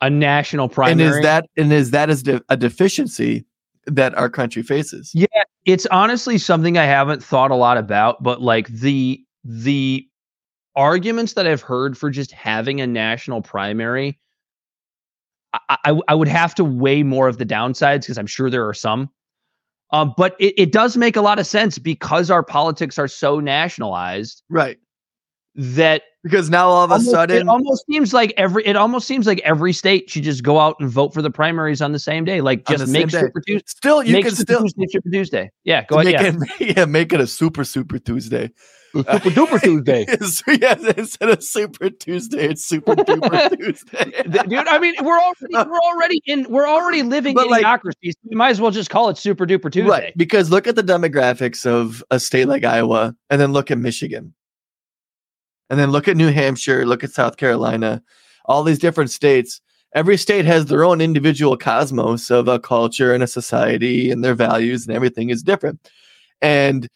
a national primary. and is that and is that de- a deficiency that our country faces Yeah, it's honestly something I haven't thought a lot about, but like the the arguments that I've heard for just having a national primary, I, I, I would have to weigh more of the downsides because I'm sure there are some. Um, but it, it does make a lot of sense because our politics are so nationalized right that because now all of a almost, sudden it almost seems like every it almost seems like every state should just go out and vote for the primaries on the same day. Like just make same day. Super Tuesday. still you make can Super still Tuesday, Super Tuesday. Yeah, go ahead. make Yeah. it [laughs] yeah make it a super super tuesday Super duper Tuesday. [laughs] Yeah, instead of super tuesday it's super duper [laughs] tuesday dude. I mean, we're already uh, we're already in we're already living But, in like- idiocracy. So we might as well just call it Super Duper Tuesday. right because look at the demographics of a state like iowa and then look at michigan and then look at new hampshire look at south carolina all these different states every state has their own individual cosmos of a culture and a society and their values and everything is different and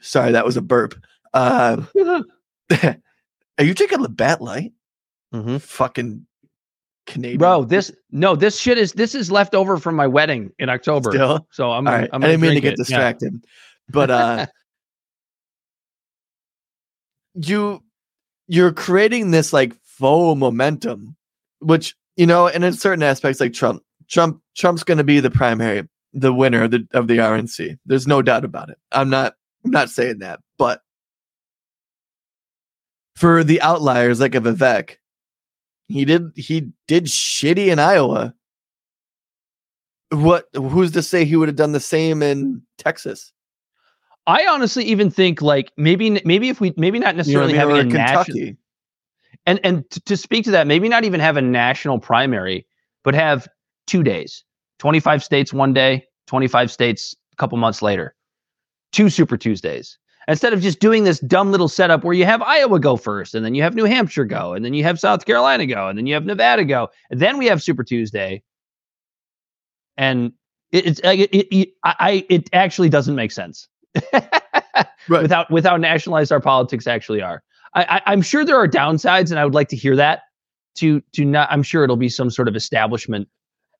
sorry that was a burp uh [laughs] are you drinking labatt light Mhm. fucking canadian Bro, this no, this shit is this is left over from my wedding in October. Still? So I'm All right. I'm I didn't mean to get it. Yeah. distracted. But uh [laughs] you you're creating this like faux momentum, which you know, and in certain aspects like Trump, Trump Trump's gonna be the primary, the winner of the of the RNC. There's no doubt about it. I'm not I'm not saying that, but for the outliers like a Vivek, he did he did shitty in Iowa. What who's to say he would have done the same in Texas? I honestly even think like maybe maybe if we maybe not You know necessarily mean? Or having a national Kentucky. and and t- to speak to that, maybe not even have a national primary, but have two days, 25 states one day, 25 states a couple months later, two Super Tuesdays. Instead of just doing this dumb little setup where you have Iowa go first, and then you have New Hampshire go, and then you have South Carolina go, and then you have Nevada go, and then we have Super Tuesday. And it, it's like, it, it, it, I- it actually doesn't make sense [laughs] Right. without with how nationalized our politics actually are. I, I, I'm sure there are downsides, and I would like to hear that. To to not, I'm sure it'll be some sort of establishment,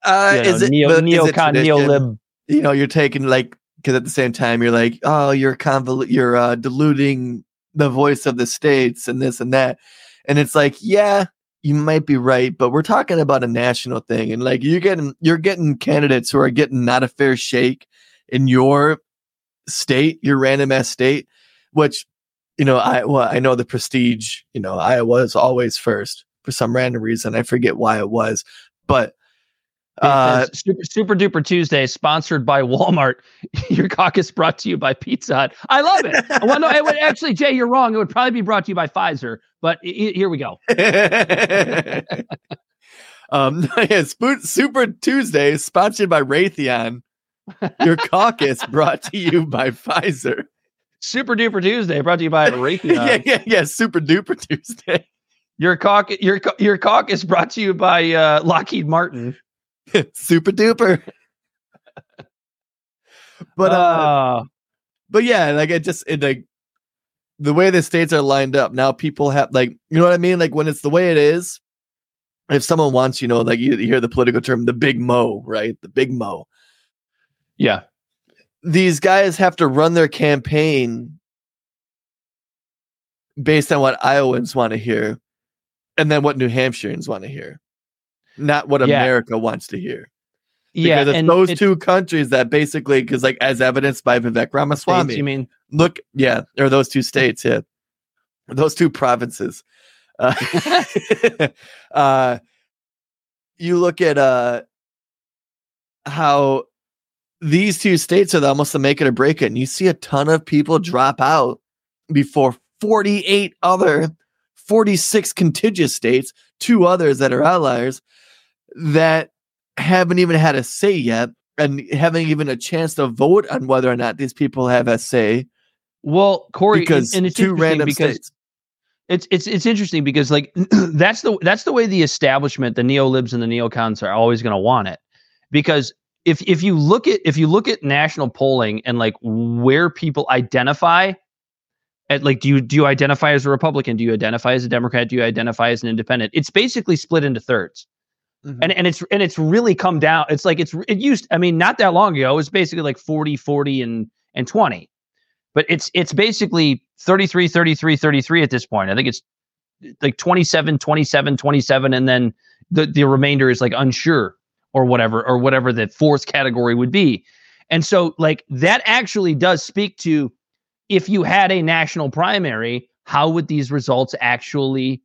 Uh, you know, is it neo but is it neocon, neolib. You know, you're taking like because at the same time you're like, oh, you're convol- you're uh, diluting the voice of the states and this and that, and it's like, yeah, you might be right, but we're talking about a national thing, and like you're getting you're getting candidates who are getting not a fair shake in your state, your random ass state, which you know, I well, I know the prestige, you know, Iowa is always first for some random reason. I forget why it was, but uh, super, super duper Tuesday, sponsored by Walmart. [laughs] Your caucus brought to you by Pizza Hut. I love it. well, no, it would actually, Jay, you're wrong. It would probably be brought to you by Pfizer. But i- i- here we go. [laughs] um, [laughs] yeah, Super Tuesday sponsored by Raytheon. Your caucus brought to you by Pfizer. Super duper Tuesday, brought to you by [laughs] Raytheon. yeah, yeah, yeah. Super duper Tuesday. Your caucus, your your caucus brought to you by uh, Lockheed Martin. [laughs] Super duper. but uh, Uh, but yeah, like it just it like the way the states are lined up now. People have like you know what I mean. Like when it's the way it is, if someone wants, you know, like you, you hear the political term, the big mo, right? The big mo. Yeah. These guys have to run their campaign based on what Iowans want to hear and then what New Hampshireans want to hear, not what Yeah. America wants to hear. Yeah. Because it's and those it- two countries that basically, because like as evidenced by Vivek Ramaswamy, you mean? look, yeah, or those two states, yeah, those two provinces. Uh, [laughs] [laughs] uh, you look at uh, how these two states are almost to make it or break it, and you see a ton of people mm-hmm. drop out before 48 other 46 contiguous states, two others that are outliers that haven't even had a say yet and haven't even a chance to vote on whether or not these people have a say Well, Corey, because and, it's two random because states. it's it's it's interesting because like [clears throat] that's the that's the way the establishment, the neolibs and the neocons are always going to want it. Because if if you look at if you look at national polling and like where people identify at like do you do you identify as a Republican? Do you identify as a Democrat? Do you identify as an independent? It's basically split into thirds. Mhm. And and it's and it's really come down. It's like it's it used I mean not that long ago it was basically like 40 40 and and 20 but it's it's basically 33 33 33 at this point i think it's like 27 27 27 and then the the remainder is like unsure or whatever or whatever the fourth category would be and so like that actually does speak to if you had a national primary how would these results actually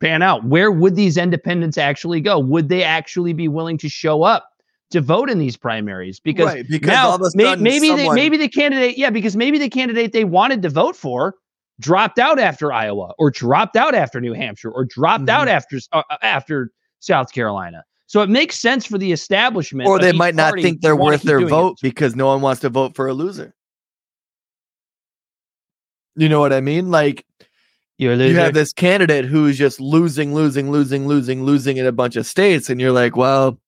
pan out where would these independents actually go would they actually be willing to show up to vote in these primaries because right, because now, all of a may- maybe someone, they, maybe the candidate, yeah, because maybe the candidate they wanted to vote for dropped out after Iowa, or dropped out after New Hampshire, or dropped out Mm-hmm. after uh, uh, after South Carolina. So it makes sense for the establishment, or they might not think they're worth their doing it. vote because no one wants to vote for a loser. You know what I mean? Like You're you have this candidate who's just losing, losing, losing, losing, losing in a bunch of states, and you're like, well,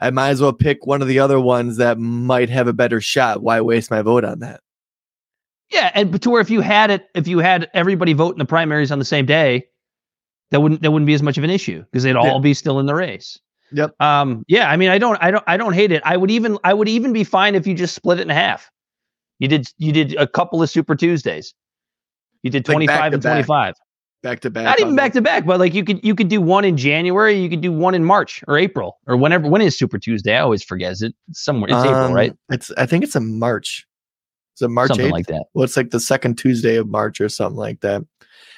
I might as well pick one of the other ones that might have a better shot. Why waste my vote on that? Yeah, and but to where if you had it, if you had everybody vote in the primaries on the same day, that wouldn't that wouldn't be as much of an issue because they'd all Yeah. be still in the race. Yep. Um. Yeah. I mean, I don't. I don't. I don't hate it. I would even. I would even be fine if you just split it in half. You did. You did a couple of Super Tuesdays. You did Like twenty five to and twenty five. Back to back. Not even back to back, but like you could you could do one in January. You could do one in March or April or whenever. When is Super Tuesday? I always forget. Is it somewhere? It's April, Um, right? It's I think it's in March. It's a March Something 8th. like that. Well, it's like the second Tuesday of March or something like that.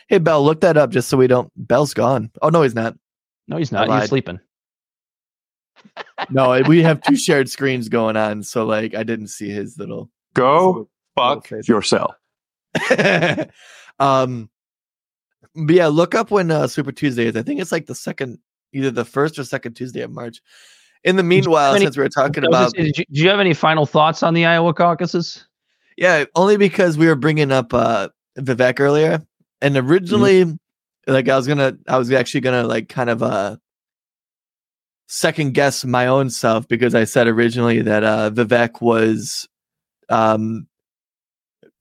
Hey, Bel, look that up just so we don't. Bel's gone. Oh no, he's not. No, he's not. He's sleeping. No, we have two shared screens going on, so like I didn't see his little. Go fuck Okay. yourself. [laughs] um, but yeah, look up when uh, Super Tuesday is. I think it's like the second, either the first or second Tuesday of March. In the meanwhile, any- since we were talking I was gonna about, say, did, you, do you have any final thoughts on the Iowa caucuses? yeah, only because we were bringing up uh Vivek earlier, and originally, like I was gonna, I was actually gonna like kind of uh second guess my own self because I said originally that uh Vivek was, um,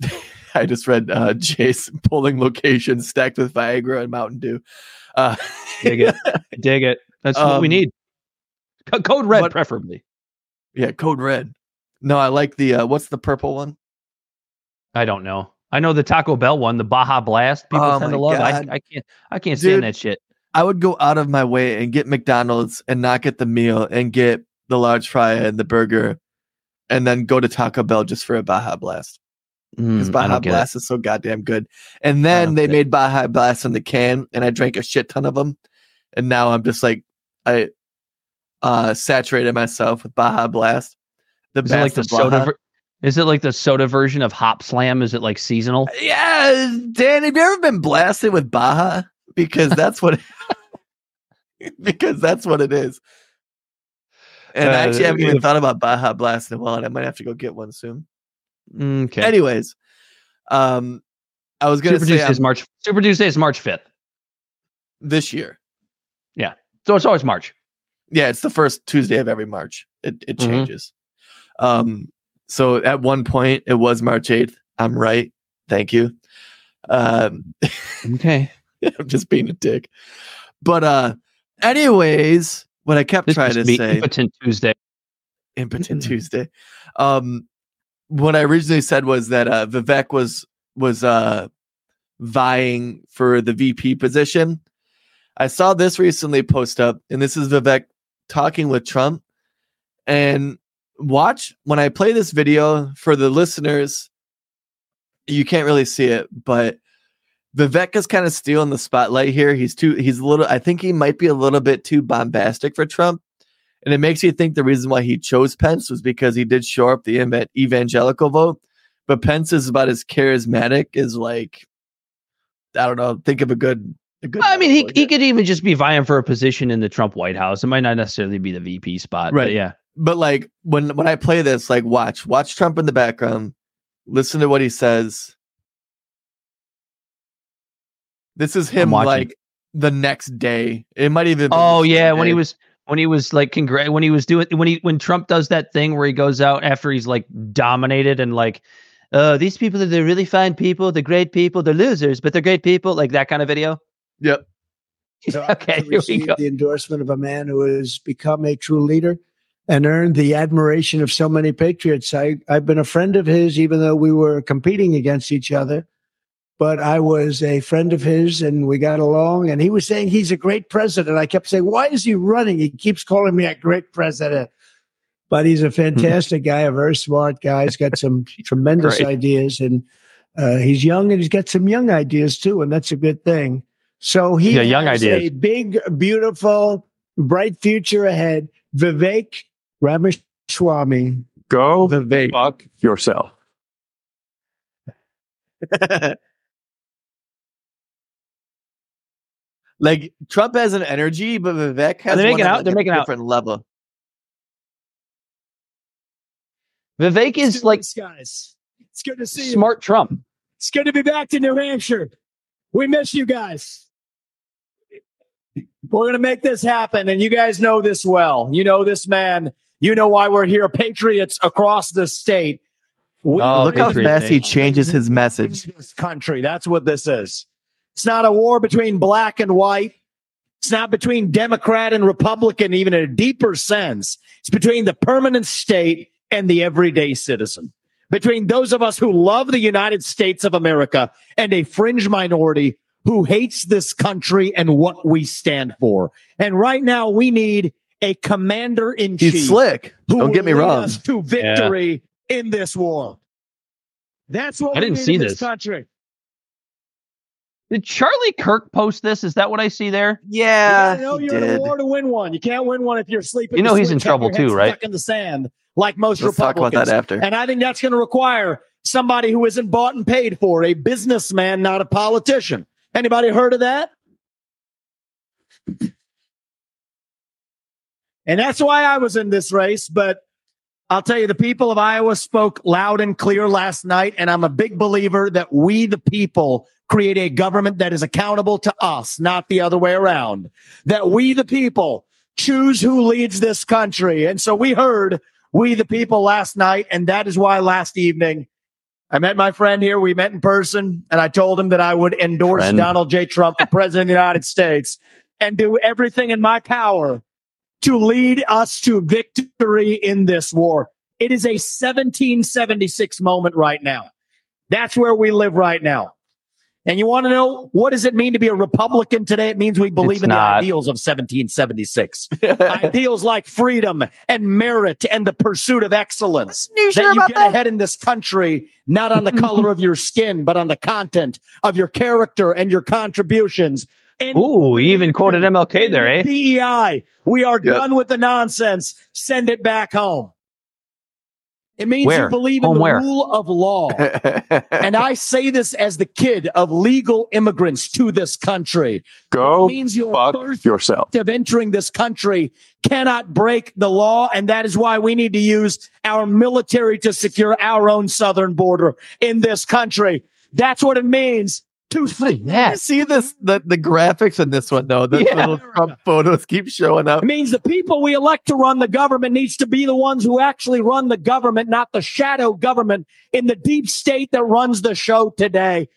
[laughs] I just read uh Jace polling location stacked with Viagra and Mountain Dew. Uh, Dig it. [laughs] Dig it. That's what we Um, need. Co- Code red, preferably. yeah, code red. No, I like the uh, what's the purple one? I don't know. I know the Taco Bell one, the Baja Blast. People Oh tend to love. I. I can't. I can't Dude. stand that shit. I would go out of my way and get McDonald's and not get the meal and get the large fry and the burger, and then go to Taco Bell just for a Baja Blast because Mm, Baja get it. Blast is so goddamn good. And then they made Baja Blast in the can, and I drank a shit ton of them, and now I'm just like I uh saturated myself with Baja Blast. The Is it like the soda? Ver- is it like the soda version of Hop Slam? Is it like seasonal? Yeah, Dan, have you ever been blasted with Baja? Because that's what [laughs] because that's what it is. And I actually Uh, haven't even thought about Baja Blast in a while, and I might have to go get one soon. Okay. Anyways, um, I was gonna Super say Tuesday is March. Super Tuesday is March fifth. this year. Yeah, so it's always March. Yeah, it's the first Tuesday of every March. It it Mhm. changes. Um, so at one point it was March eighth. I'm right. Thank you. Um, [laughs] Okay. [laughs] I'm just being a dick. But uh Anyways, what I kept This trying to say, impotent Tuesday. impotent [laughs] Tuesday. Um, what I originally said was that uh, Vivek was was uh vying for the VP position. I saw this recently post up, and this is Vivek talking with Trump. And watch when I play this video for the listeners. You can't really see it, but Vivek is kind of stealing the spotlight here. He's too, he's a little, I think he might be a little bit too bombastic for Trump. And it makes you think the reason why he chose Pence was because he did shore up the evangelical vote. But Pence is about as charismatic as like, I don't know, think of a good, a good. I mean, he he could even just be vying for a position in the Trump White House. It might not necessarily be the VP spot, but Right. yeah. but like when when I play this, like watch watch Trump in the background, listen to what he says. This is him like the next day. It might even. Oh yeah, same when he was when he was like congr- when he was doing when he when Trump does that thing where he goes out after he's like dominated and like uh these people are they're really fine people, they're great people, they're losers, but they're great people, like that kind of video. Yep. So [laughs] I Okay, have here we go. the endorsement of a man who has become a true leader and earned the admiration of so many patriots. I, I've been a friend of his, even though we were competing against each other. But I was a friend of his and we got along. And he was saying he's a great president. I kept saying, Why is he running? He keeps calling me a great president. But he's a fantastic guy, a very smart guy. He's got some [laughs] tremendous Great. ideas. And uh, he's young and he's got some young ideas too. And that's a good thing. So he Yeah, young has ideas. a big, beautiful, bright future ahead. Vivek Ramaswamy. Go Vivek. fuck yourself. [laughs] like Trump has an energy, but Vivek has. Are they one making out? like, They're a making out. different level. Vivek is like guys. It's good to see smart Trump. It's good to be back to New Hampshire. We miss you guys. We're going to make this happen. And you guys know this well. You know this man. You know why we're here. Patriots across the state. We Oh, Look how Patriot fast he eh? changes his message. this country. That's what this is. It's not a war between black and white. It's not between Democrat and Republican, even in a deeper sense. It's between the permanent state and the everyday citizen. Between those of us who love the United States of America and a fringe minority who hates this country and what we stand for. And right now we need a commander in chief He's slick. who Don't get me wrong. us to victory in this war. That's what I we didn't need see in this this. country. Did Charlie Kirk post this? Is that what I see there? Yeah, You know you're in did. a war to win one. You can't win one if you're sleeping. You know he's in trouble too, right? Stuck in the sand, like most Republicans. Let's talk about that after. And I think that's going to require somebody who isn't bought and paid for, a businessman, not a politician. Anybody heard of that? And that's why I was in this race. But I'll tell you, the people of Iowa spoke loud and clear last night. And I'm a big believer that we, the people, create a government that is accountable to us, not the other way around. That we, the people, choose who leads this country. And so we heard we, the people, last night. And that is why last evening I met my friend here. We met in person, and I told him that I would endorse Friend. Donald J. Trump for president of the United States and do everything in my power to lead us to victory in this war. It is a 1776 moment right now. That's where we live right now. And you want to know what does it mean to be a Republican today? It means we believe It's in not. the ideals of 1776. [laughs] ideals like freedom and merit and the pursuit of excellence. You sure that you about get that? ahead in this country, not on the color of your skin, but on the content of your character and your contributions. And Ooh, he even quoted MLK there, eh? PEI. We are Yep. done with the nonsense. Send it back home. It means Where? you believe in Home the where? rule of law. [laughs] and I say this as the kid of legal immigrants to this country. Go It means your fuck birth yourself. of entering this country cannot break the law. And that is why we need to use our military to secure our own southern border in this country. That's what it means to Yeah. See this the, the graphics in this one though. The Yeah. little Trump photos keep showing up. It means the people we elect to run the government needs to be the ones who actually run the government, not the shadow government in the deep state that runs the show today.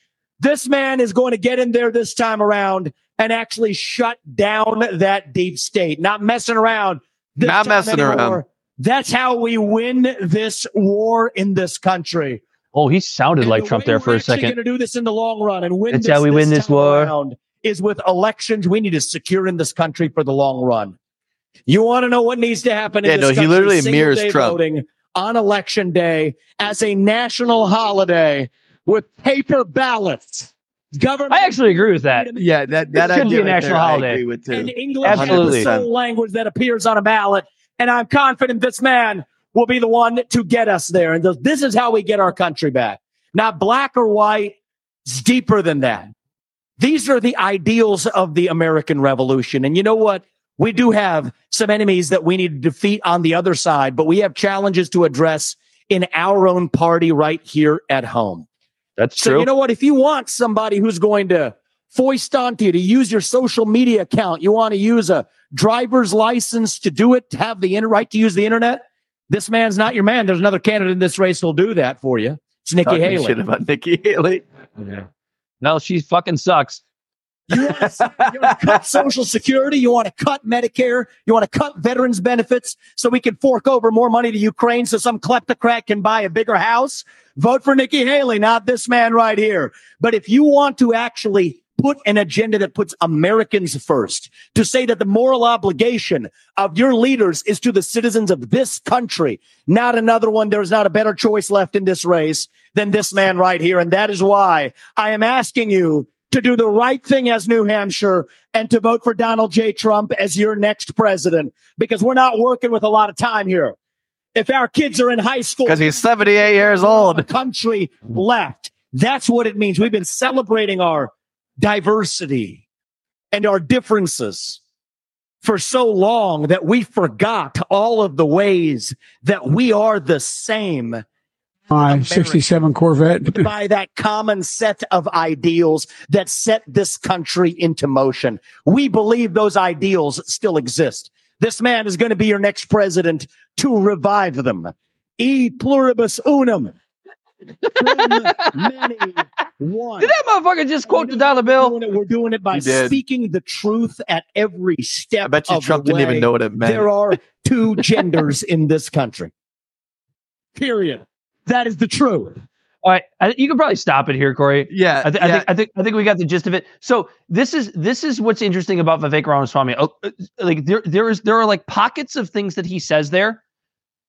This man is going to get in there this time around and actually shut down that deep state. Not messing around. Not messing around. That's how we win this war in this country. Oh, he sounded And like Trump there for a actually second. Going to do this in the long run and win. That's this, how we win this time war. around Is with elections. We need to secure in this country for the long run. You want to know what needs to happen? in Yeah, this no, he literally Single mirrors day Trump. voting on election day as a national holiday with paper ballots. Government. I actually agree with that. Yeah, that that should be idea a right national there, I holiday. agree with too. and English Absolutely. is the sole language that appears on a ballot. And I'm confident this man will be the one to get us there. And this is how we get our country back. Not black or white. It's deeper than that. These are the ideals of the American Revolution. And you know what? We do have some enemies that we need to defeat on the other side, but we have challenges to address in our own party right here at home. That's So true. you know what? If you want somebody who's going to foist onto you to use your social media account, you want to use a driver's license to do it, to have the right to use the internet. This man's not your man. There's another candidate in this race who'll do that for you. It's Nikki Talking Haley. shit about Nikki Haley. Yeah. no, she fucking sucks. You want, to, you want to cut [laughs] Social Security? You want to cut Medicare? You want to cut veterans benefits so we can fork over more money to Ukraine so some kleptocrat can buy a bigger house? Vote for Nikki Haley, not this man right here. But if you want to actually put an agenda that puts Americans first, to say that the moral obligation of your leaders is to the citizens of this country, not another one, there's not a better choice left in this race than this man right here. And that is why I am asking you to do the right thing as New Hampshire and to vote for Donald J. Trump as your next president because we're not working with a lot of time here. If our kids are in high school, Because he's 78 years old. country left. That's what it means. We've been celebrating our diversity and our differences for so long that we forgot all of the ways that we are the same My 67 Corvette. by that common set of ideals that set this country into motion. We believe those ideals still exist. This man is going to be your next president to revive them. E pluribus unum. [laughs] Many one. Did that motherfucker just quote the dollar bill? We're doing it- We're doing it by speaking the truth at every step. I bet you of Trump didn't even know what it meant. There are two [laughs] genders in this country. Period. That is the truth. All right, I, you can probably stop it here, Corey. Yeah, I, th- I think I think I think we got the gist of it. So this is this is what's interesting about Vivek Ramaswamy. Oh, uh, like there there is there are like pockets of things that he says there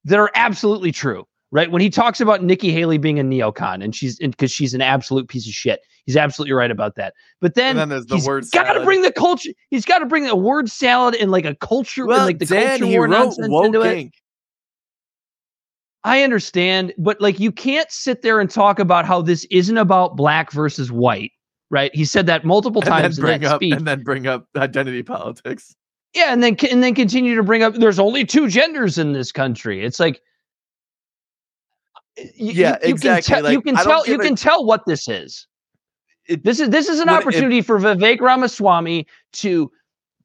that are absolutely true. Right when he talks about Nikki Haley being a neocon and she's because she's an absolute piece of shit. He's absolutely right about that. But then, And then there's the he's word got to bring the culture. He's got to bring a word salad and like a culture and like the Dan, culture war nonsense into it. I understand, but like you can't sit there and talk about how this isn't about black versus white, right? He said that multiple and times in bring up speech. and then bring up identity politics. yeah, and then and then continue to bring up there's only two genders in this country. It's like you- Yeah, you, exactly. Can tell, you can tell you a- can tell what this is. It- this is this is an when it- opportunity for Vivek Ramaswamy to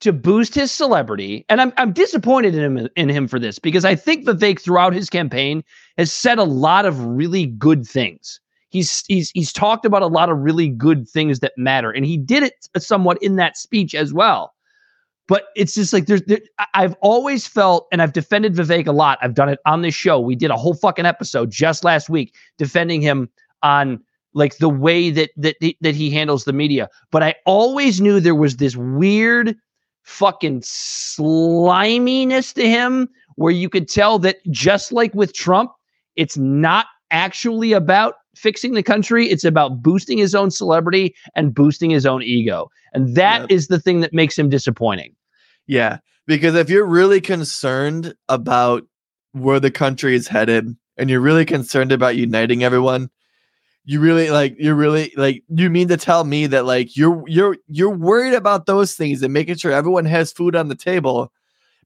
to boost his celebrity, and I'm I'm disappointed in him in him for this because I think Vivek throughout his campaign has said a lot of really good things. He's he's he's talked about a lot of really good things that matter, and he did it somewhat in that speech as well. But it's just like there's there, I've always felt, and I've defended Vivek a lot. I've done it on this show. We did a whole fucking episode just last week defending him on like the way that that that he handles the media. But I always knew there was this weird fucking sliminess to him where you could tell that just like with Trump, it's not actually about fixing the country. It's about boosting his own celebrity and boosting his own ego. And that is Yep. the thing that makes him disappointing. Yeah, because if you're really concerned about where the country is headed and you're really concerned about uniting everyone, you really like you're really like you mean to tell me that like you're you're you're worried about those things and making sure everyone has food on the table.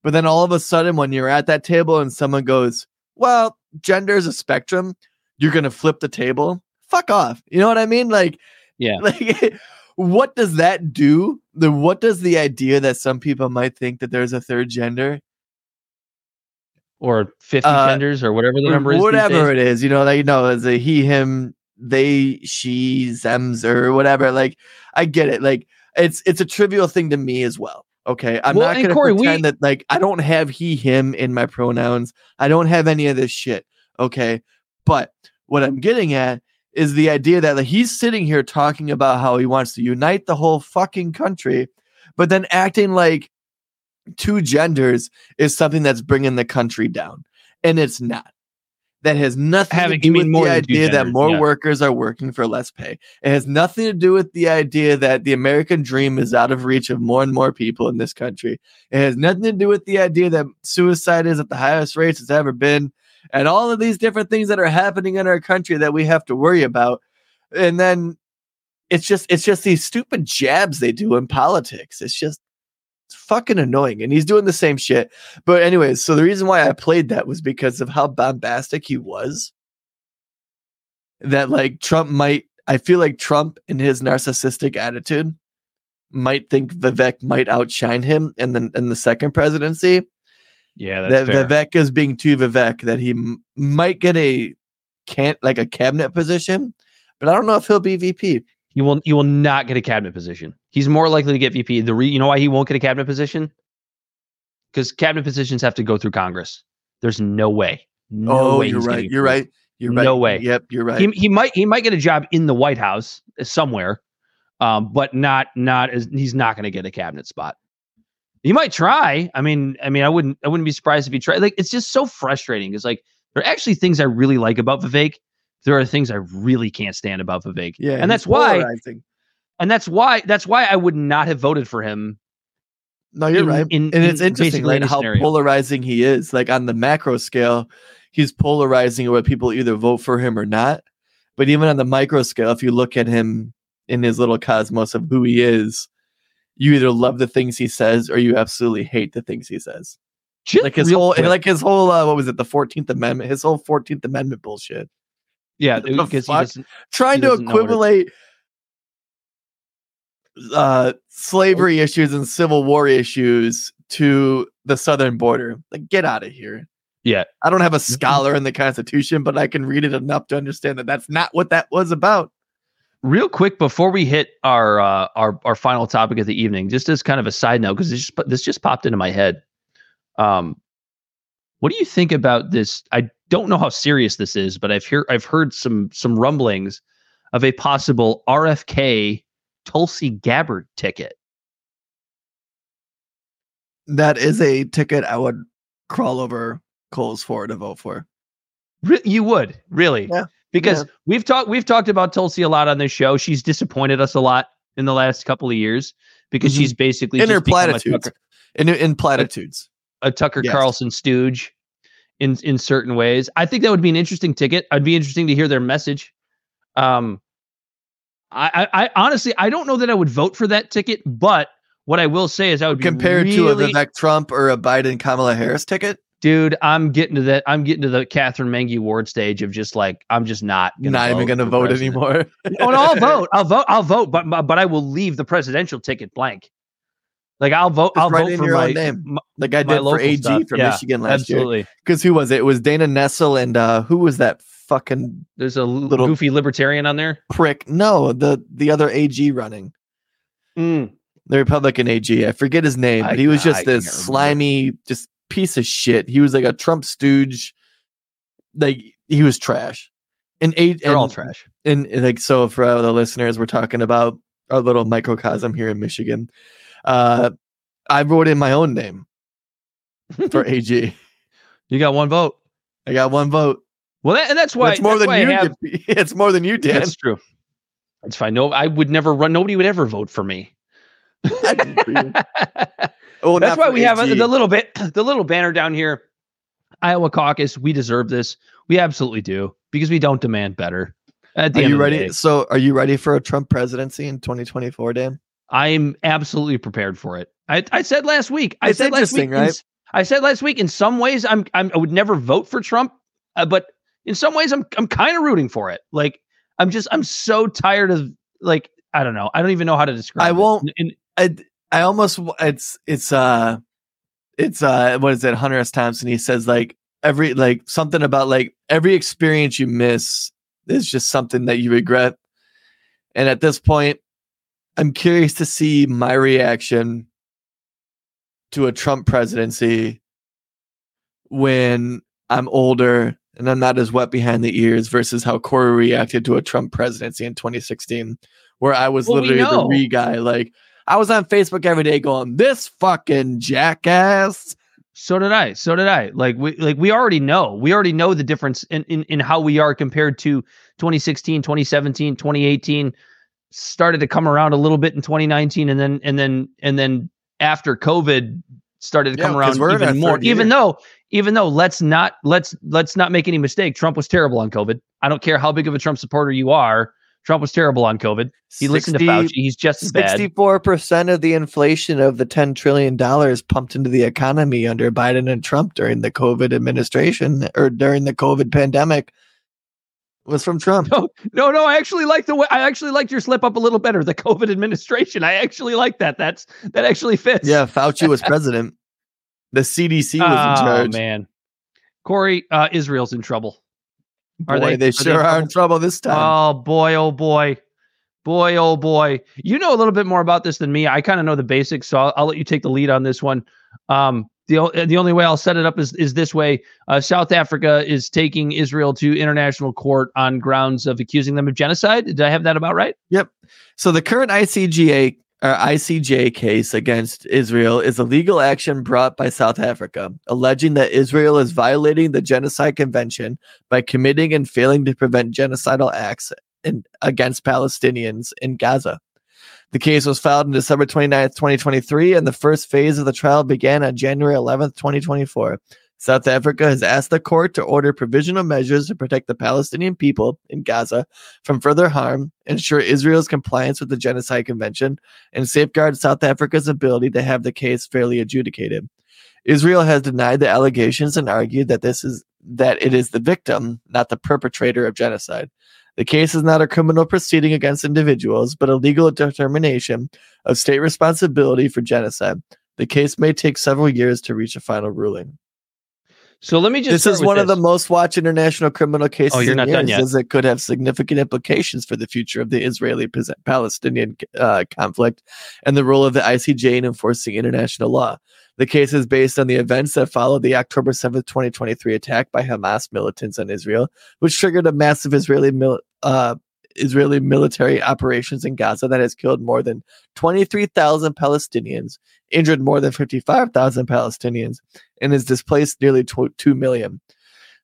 But then all of a sudden when you're at that table and someone goes, "Well, gender is a spectrum," you're going to flip the table? Fuck off. You know what I mean? Like Yeah. [laughs] like what does that do? The what does the idea that some people might think that there's a third gender, Or 50 Uh, genders or whatever the number is. whatever it is, you know, like you know, as a he, him, they, she, zems, or whatever. Like, I get it. Like, it's it's a trivial thing to me as well. Okay, I'm Well, not going to Corey, we- pretend that like I don't have he him in my pronouns. I don't have any of this shit. Okay, but what I'm getting at is the idea that like, he's sitting here talking about how he wants to unite the whole fucking country, but then acting like two genders is something that's bringing the country down, and it's not. That has nothing Having- to do with the idea that more yeah. workers are working for less pay. It has nothing to do with the idea that the American dream is out of reach of more and more people in this country. It has nothing to do with the idea that suicide is at the highest rates it's ever been, and all of these different things that are happening in our country that we have to worry about. And then it's just it's just these stupid jabs they do in politics. It's just it's fucking annoying. And he's doing the same shit. But anyways, so the reason why I played that was because of how bombastic he was. That like Trump might I feel like Trump in his narcissistic attitude might think Vivek might outshine him in the in the second presidency. Yeah, that fair. Vivek is being too Vivek that he m- might get a can't like a cabinet position, but I don't know if he'll be VP. He will. He will not get a cabinet position. He's more likely to get VP. The re, you know why he won't get a cabinet position? Because cabinet positions have to go through Congress. There's no way. No oh, way you're right. You're right. You're right. No way. Yep, you're right. He, he might he might get a job in the White House uh, somewhere, um, but not not as he's not going to get a cabinet spot. He might try. I mean, I mean, I wouldn't I wouldn't be surprised if he tried. Like, it's just so frustrating. It's like there are actually things I really like about Vivek. There are things I really can't stand about Vivek. yeah, and that's why and that's why that's why I would not have voted for him. No, you're in- right. in- and it's in interesting like how scenario. polarizing he is. Like on the macro scale, he's polarizing where people either vote for him or not. But even on the micro scale, if you look at him in his little cosmos of who he is, you either love the things he says or you absolutely hate the things he says. Just like his whole quick- like his whole uh, what was it, the 14th Amendment, his whole 14th Amendment bullshit. yeah, because trying to doesn't know what it- equivalate uh slavery issues and civil war issues to the southern border like get out of here Yeah, i don't have a Mm-hmm. scholar in the constitution but i can read it enough to understand that that's not what that was about real quick before we hit our uh, our our final topic of the evening, just as kind of a side note, because this just this just popped into my head. Um, what do you think about this? I don't know how serious this is, but I've heard I've heard some some rumblings of a possible RFK Tulsi Gabbard ticket. that is a ticket i would crawl over coals for to vote for Re- you would really, Yeah, because yeah. we've talked we've talked about Tulsi a lot on this show. She's disappointed us a lot in the last couple of years because Mhm. she's basically in her a platitudes Tucker- in, in platitudes a Tucker Yes. Carlson stooge in in certain ways. I think that would be an interesting ticket. I'd be interesting to hear their message. Um, I, I, I honestly I don't know that I would vote for that ticket, but what I will say is I would be compared to a vivek trump or a biden kamala harris ticket dude. I'm getting to that. I'm getting to the Katherine Mangu-Ward stage of just like I'm just not gonna not even gonna vote president. anymore oh, no, [laughs] I'll vote. I'll vote. I'll vote, but but I will leave the presidential ticket blank. Like I'll vote. Just I'll write vote in for your my, own name. my- like i did for ag stuff. for Yeah, michigan last year. Because who was it? It was Dana Nessel and uh who was that fucking There's a little goofy libertarian on there. prick? No, the the other AG running. The Republican AG. I forget his name, I- but he was I just this slimy, just piece of shit. He was like a Trump stooge. Like he was trash. And eight They're all and- trash. And, and, like so for all the listeners, we're talking about our little microcosm here in Michigan. Uh I wrote in my own name [laughs] for AG. You got one vote. I got one vote. Well, that, and that's why That's more than you have- did. [laughs] It's more than you did. That's true. That's fine. No, I would never run. Nobody would ever vote for me. [laughs] I did for you. Well, That's why we have a, the little bit, [clears throat] the little banner down here. Iowa caucus. We deserve this. We absolutely do because we don't demand better. At the Are end you ready? So, are you ready for a Trump presidency in 2024, Dan? I'm absolutely prepared for it. I, I said last week. I It's said last week. in right? s- I said last week. In some ways, I'm, I'm I would never vote for Trump, uh, but in some ways, I'm I'm kind of rooting for it. Like I'm just I'm so tired of like I don't know. I don't even know how to describe. I won't- And- I, I almost, it's, it's, uh, it's, uh, what is it? Hunter S. Thompson. He says like every, like something about like every experience you miss is just something that you regret. And at this point, I'm curious to see my reaction to a Trump presidency when I'm older and I'm not as wet behind the ears versus how Corey reacted to a Trump presidency in 2016, where I was Well, literally the re guy. Like I was on Facebook every day going, "This fucking jackass." So did I. So did I. Like we like we already know. We already know the difference in, in in how we are compared to 2016, 2017, 2018. Started to come around a little bit in 2019 and then and then and then after COVID started to Yeah, come around we're in our even more. Even year. though even though let's not let's let's not make any mistake. Trump was terrible on COVID. I don't care how big of a Trump supporter you are. Trump was terrible on COVID. He listened to Fauci. He's just as bad. Sixty-four percent of the inflation of the ten trillion dollars pumped into the economy under Biden and Trump during the COVID administration or during the COVID pandemic was from Trump. No, no, no. I actually like the way. I actually liked your slip up a little better. The COVID administration. I actually like that. That's that actually fits. Yeah, Fauci was president. The CDC was [laughs] oh in charge. man, Corey, uh, Israel's in trouble. Are Boy, they? they? sure are in trouble this time. Oh boy, oh boy, boy, oh boy. You know a little bit more about this than me. I kind of know the basics, so I'll, I'll let you take the lead on this one. Um, the the only way I'll set it up is is this way. Uh, South Africa is taking Israel to international court on grounds of accusing them of genocide. Did I have that about right? Yep. So the current ICGA or ICJ case against Israel is a legal action brought by South Africa, alleging that Israel is violating the Genocide Convention by committing and failing to prevent genocidal acts in, against Palestinians in Gaza. The case was filed on December 29th, 2023, and the first phase of the trial began on January 11th, 2024. South Africa has asked the court to order provisional measures to protect the Palestinian people in Gaza from further harm, ensure Israel's compliance with the Genocide Convention, and safeguard South Africa's ability to have the case fairly adjudicated. Israel has denied the allegations and argued that this is that it is the victim, not the perpetrator of genocide. The case is not a criminal proceeding against individuals, but a legal determination of state responsibility for genocide. The case may take several years to reach a final ruling. So let me just. This is one of the most watched international criminal cases. Oh, you're in not done yet. As it could have significant implications for the future of the Israeli-Palestinian uh, conflict and the role of the ICJ in enforcing international law. The case is based on the events that followed the October 7th, 2023 attack by Hamas militants on Israel, which triggered a massive Israeli mil- uh, Israeli military operations in Gaza that has killed more than 23,000 Palestinians, injured more than 55,000 Palestinians, and has displaced nearly 2 million.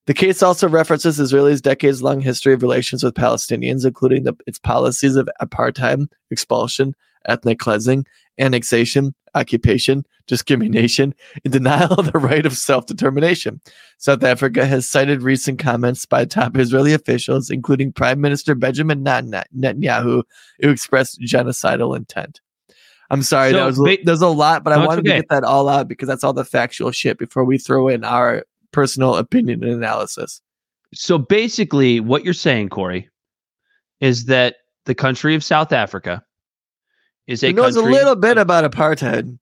The case also references Israel's decades long history of relations with Palestinians, including the, its policies of apartheid, expulsion, ethnic cleansing, annexation, occupation, discrimination, and denial of the right of self determination. South Africa has cited recent comments by top Israeli officials, including Prime Minister Benjamin Net- Netanyahu, who expressed genocidal intent. I'm sorry, So that was, there's a lot, but I wanted okay. to get that all out because that's all the factual shit before we throw in our personal opinion and analysis. So basically, what you're saying, Corey, is that the country of South Africa is a knows a little bit about apartheid.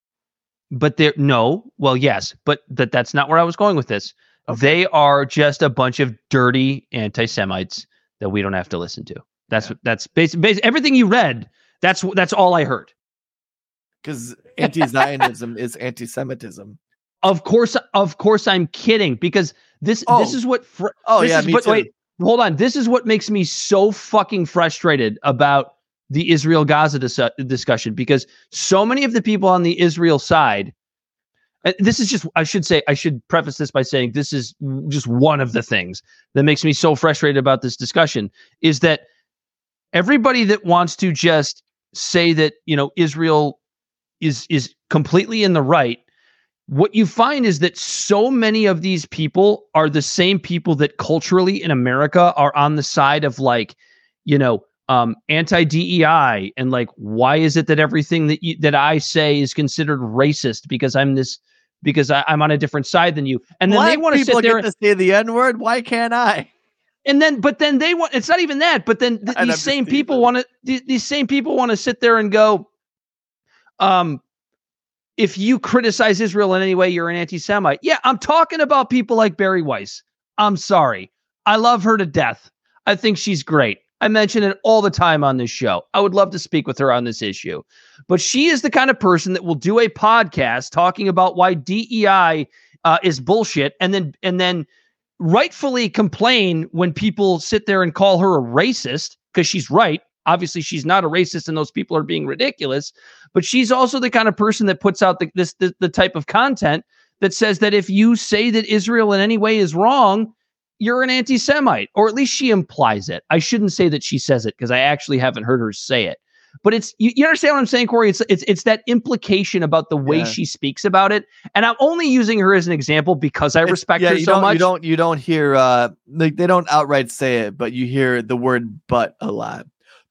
but they're no, well, yes, but that that's not where I was going with this. They are just a bunch of dirty anti-Semites that we don't have to listen to. That's that's basically basi- everything you read. That's that's all I heard. Because anti-Zionism [laughs] is anti-Semitism. Of course, of course, I'm kidding because this oh. this Oh. is what. Fr- Oh, this yeah, me what- too. Wait, hold on. This is what makes me so fucking frustrated about the Israel Gaza dis- discussion because so many of the people on the Israel side. uh, This is just, I should say, I should preface this by saying this is just one of the things that makes me so frustrated about this discussion is that everybody that wants to just say that, you know, Israel is is completely in the right what you find is that so many of these people are the same people that culturally in America are on the side of like, you know, um, anti DEI and like, why is it that everything that you, that I say is considered racist because I'm this because I, I'm on a different side than you, and then they Black want to sit there get to say the N word. Why can't I? and then but then they want it's not even that but then th- these same people want to th- these same people want to sit there and go um if you criticize israel in any way you're an anti-semite. Yeah i'm talking about people like Bari Weiss. I'm sorry. I love her to death. I think she's great I mention it all the time on this show. I would love to speak with her on this issue. But she is the kind of person that will do a podcast talking about why DEI uh, is bullshit and then and then rightfully complain when people sit there and call her a racist because she's right. Obviously, she's not a racist, and those people are being ridiculous. But she's also the kind of person that puts out the, this the, the type of content that says that if you say that Israel in any way is wrong, you're an anti-Semite, or at least she implies it. I shouldn't say that she says it because I actually haven't heard her say it. But it's you, you understand what I'm saying, Corey? It's it's it's that implication about the way Yeah. she speaks about it, and I'm only using her as an example because I It's- respect yeah, her you so much. You don't you don't hear uh like they don't outright say it, but you hear the word but a lot.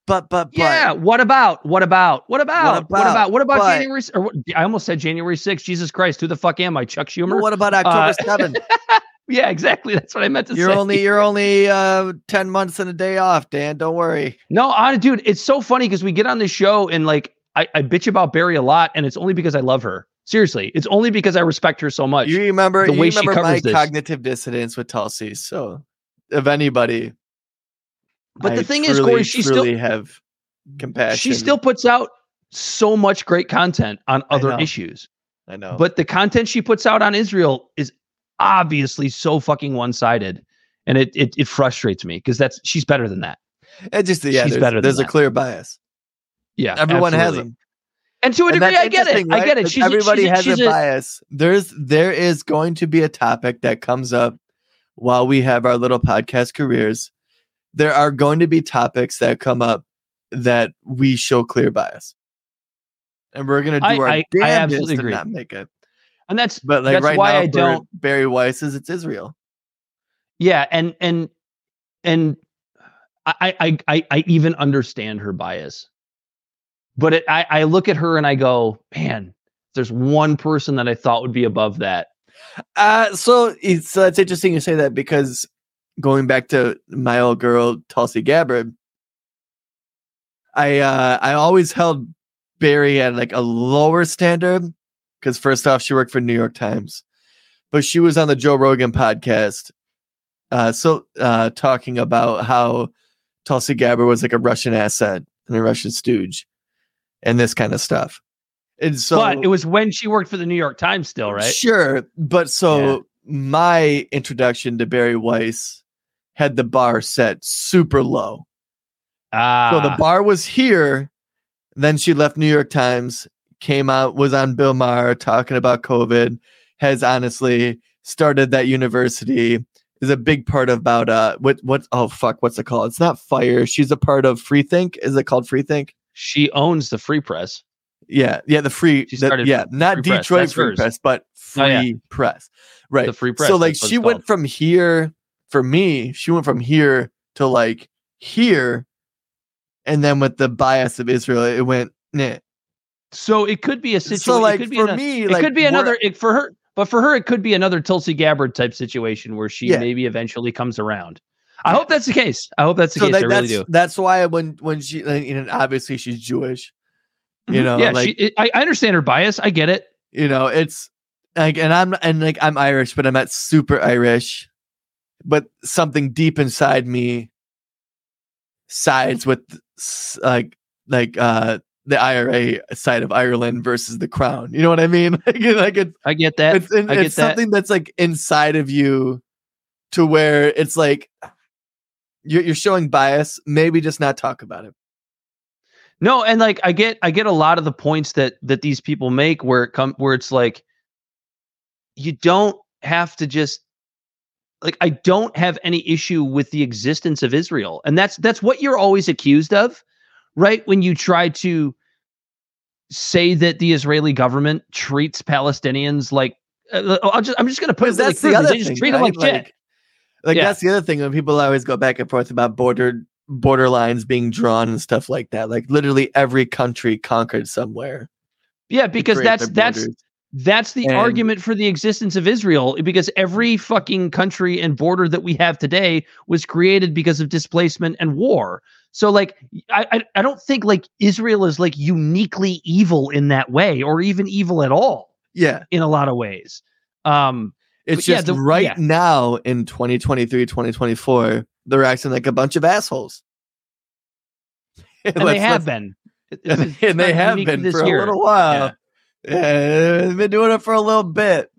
But but but Yeah. What about? What about? What about? What about? What about, But- January? Or what, I almost said January 6th. Jesus Christ, who the fuck am I? Chuck Schumer. what about October Uh, 7th? [laughs] yeah, exactly. That's what I meant to say. You're say. only you're only uh 10 months and a day off, Dan. Don't worry. no, I, dude. It's so funny because we get on this show and like I, I bitch about Bari a lot, and it's only because I love her. Seriously, it's only because I respect her so much. You remember the you way she remember my covers this. cognitive dissonance with Tulsi. So if anybody But the I thing is, truly, Corey, she still have compassion. she still puts out so much great content on other know. issues. I know. But the content she puts out on Israel is obviously so fucking one-sided. And it it, it frustrates me because that's she's better than that. it just yeah, she's there's, better than there's a that. clear bias. Yeah. Everyone has absolutely. them. And to a And degree, I get it. interesting, I get it. She's a- everybody she's has she's a a- bias. There's there is going to be a topic that comes up while we have our little podcast careers. There are going to be topics that come up that we show clear bias. And we're gonna do I- our I- I damnedest absolutely to agree. not make it. And that's But like that's right why now, I don't Bari Weiss is it's Israel. Yeah, and and and I I I I even understand her bias, but it, I I look at her and I go, man, there's one person that I thought would be above that. Uh, so it's so it's interesting you say that because going back to my old girl Tulsi Gabbard, I uh I always held Bari at like a lower standard because first off she worked for New York Times, but she was on the Joe Rogan podcast, uh, so uh talking about how Tulsi Gabbard was like a Russian asset and a Russian stooge, and this kind of stuff. And so, but it was when she worked for the New York Times, still, right? Sure, but so my introduction to Bari Weiss had the bar set super low. Ah, So the bar was here. Then she left New York Times, came out, was on Bill Maher talking about COVID, has honestly started that university, is a big part about uh what what oh fuck, what's it called? It's not fire. She's a part of Freethink. Is it called Freethink? she owns the Free Press. Yeah, yeah, the free, She the- yeah, not Free Detroit that's Free hers. Press, but Free Oh, yeah. Press, right? The Free Press, So like she went called. from here for me. She went from here to like here, and then with the bias of Israel, it went. Nah. So it could be a situation. So like it could be for ano- me, it like could be another it, for her. But for her, it could be another Tulsi Gabbard type situation where she Yeah. maybe eventually comes around. I hope that's the case. I hope that's the So case. like, I really that's do. that's why when when she like, you obviously she's Jewish, you know Mm-hmm. yeah, like she, it, I, I understand her bias. I get it. you know it's like and i'm and like i'm irish but i'm not super irish but something deep inside me sides with like like uh the ira side of ireland versus the crown you know what i mean [laughs] like, it- like it's I get that. it's, and I get it's that. something that's like inside of you to where it's like you're, you're showing bias maybe just not talk about it No, and like I get I get a lot of the points that that these people make where it come where it's like you don't have to just like I don't have any issue with the existence of Israel. And that's that's what you're always accused of, right? When you try to say that the Israeli government treats Palestinians like uh, I'll just, I'm just going to put it that's the clearly, other they just thing, treat them right? like shit. Like, like Yeah. that's the other thing when people always go back and forth about border border lines being drawn and stuff like that. Like literally every country conquered somewhere. Yeah, because that's that's that's the And- argument for the existence of Israel because every fucking country and border that we have today was created because of displacement and war. So like I I, don't think like Israel is like uniquely evil in that way or even evil at all Yeah. in a lot of ways. Um It's But yeah, just the- right yeah. now in 2023, 2024, they're acting like a bunch of assholes. [laughs] and they have been. [laughs] And, and they have been for year. a little while. Yeah. [laughs] they've been doing it for a little bit.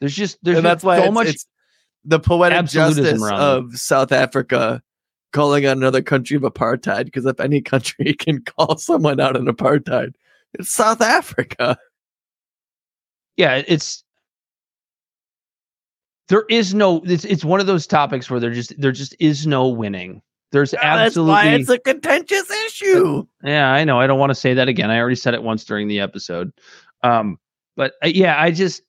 There's just there's and that's just why so it's, much. it's the poetic justice of South Africa calling out another country of apartheid. Because if any country [laughs] can call someone out on apartheid, it's South Africa. yeah, it's there is no. It's it's one of those topics where there just there just is no winning. There's absolutely That's why it's a contentious issue. Yeah, I know. I don't want to say that again. I already said it once during the episode. Um, but uh, yeah, I just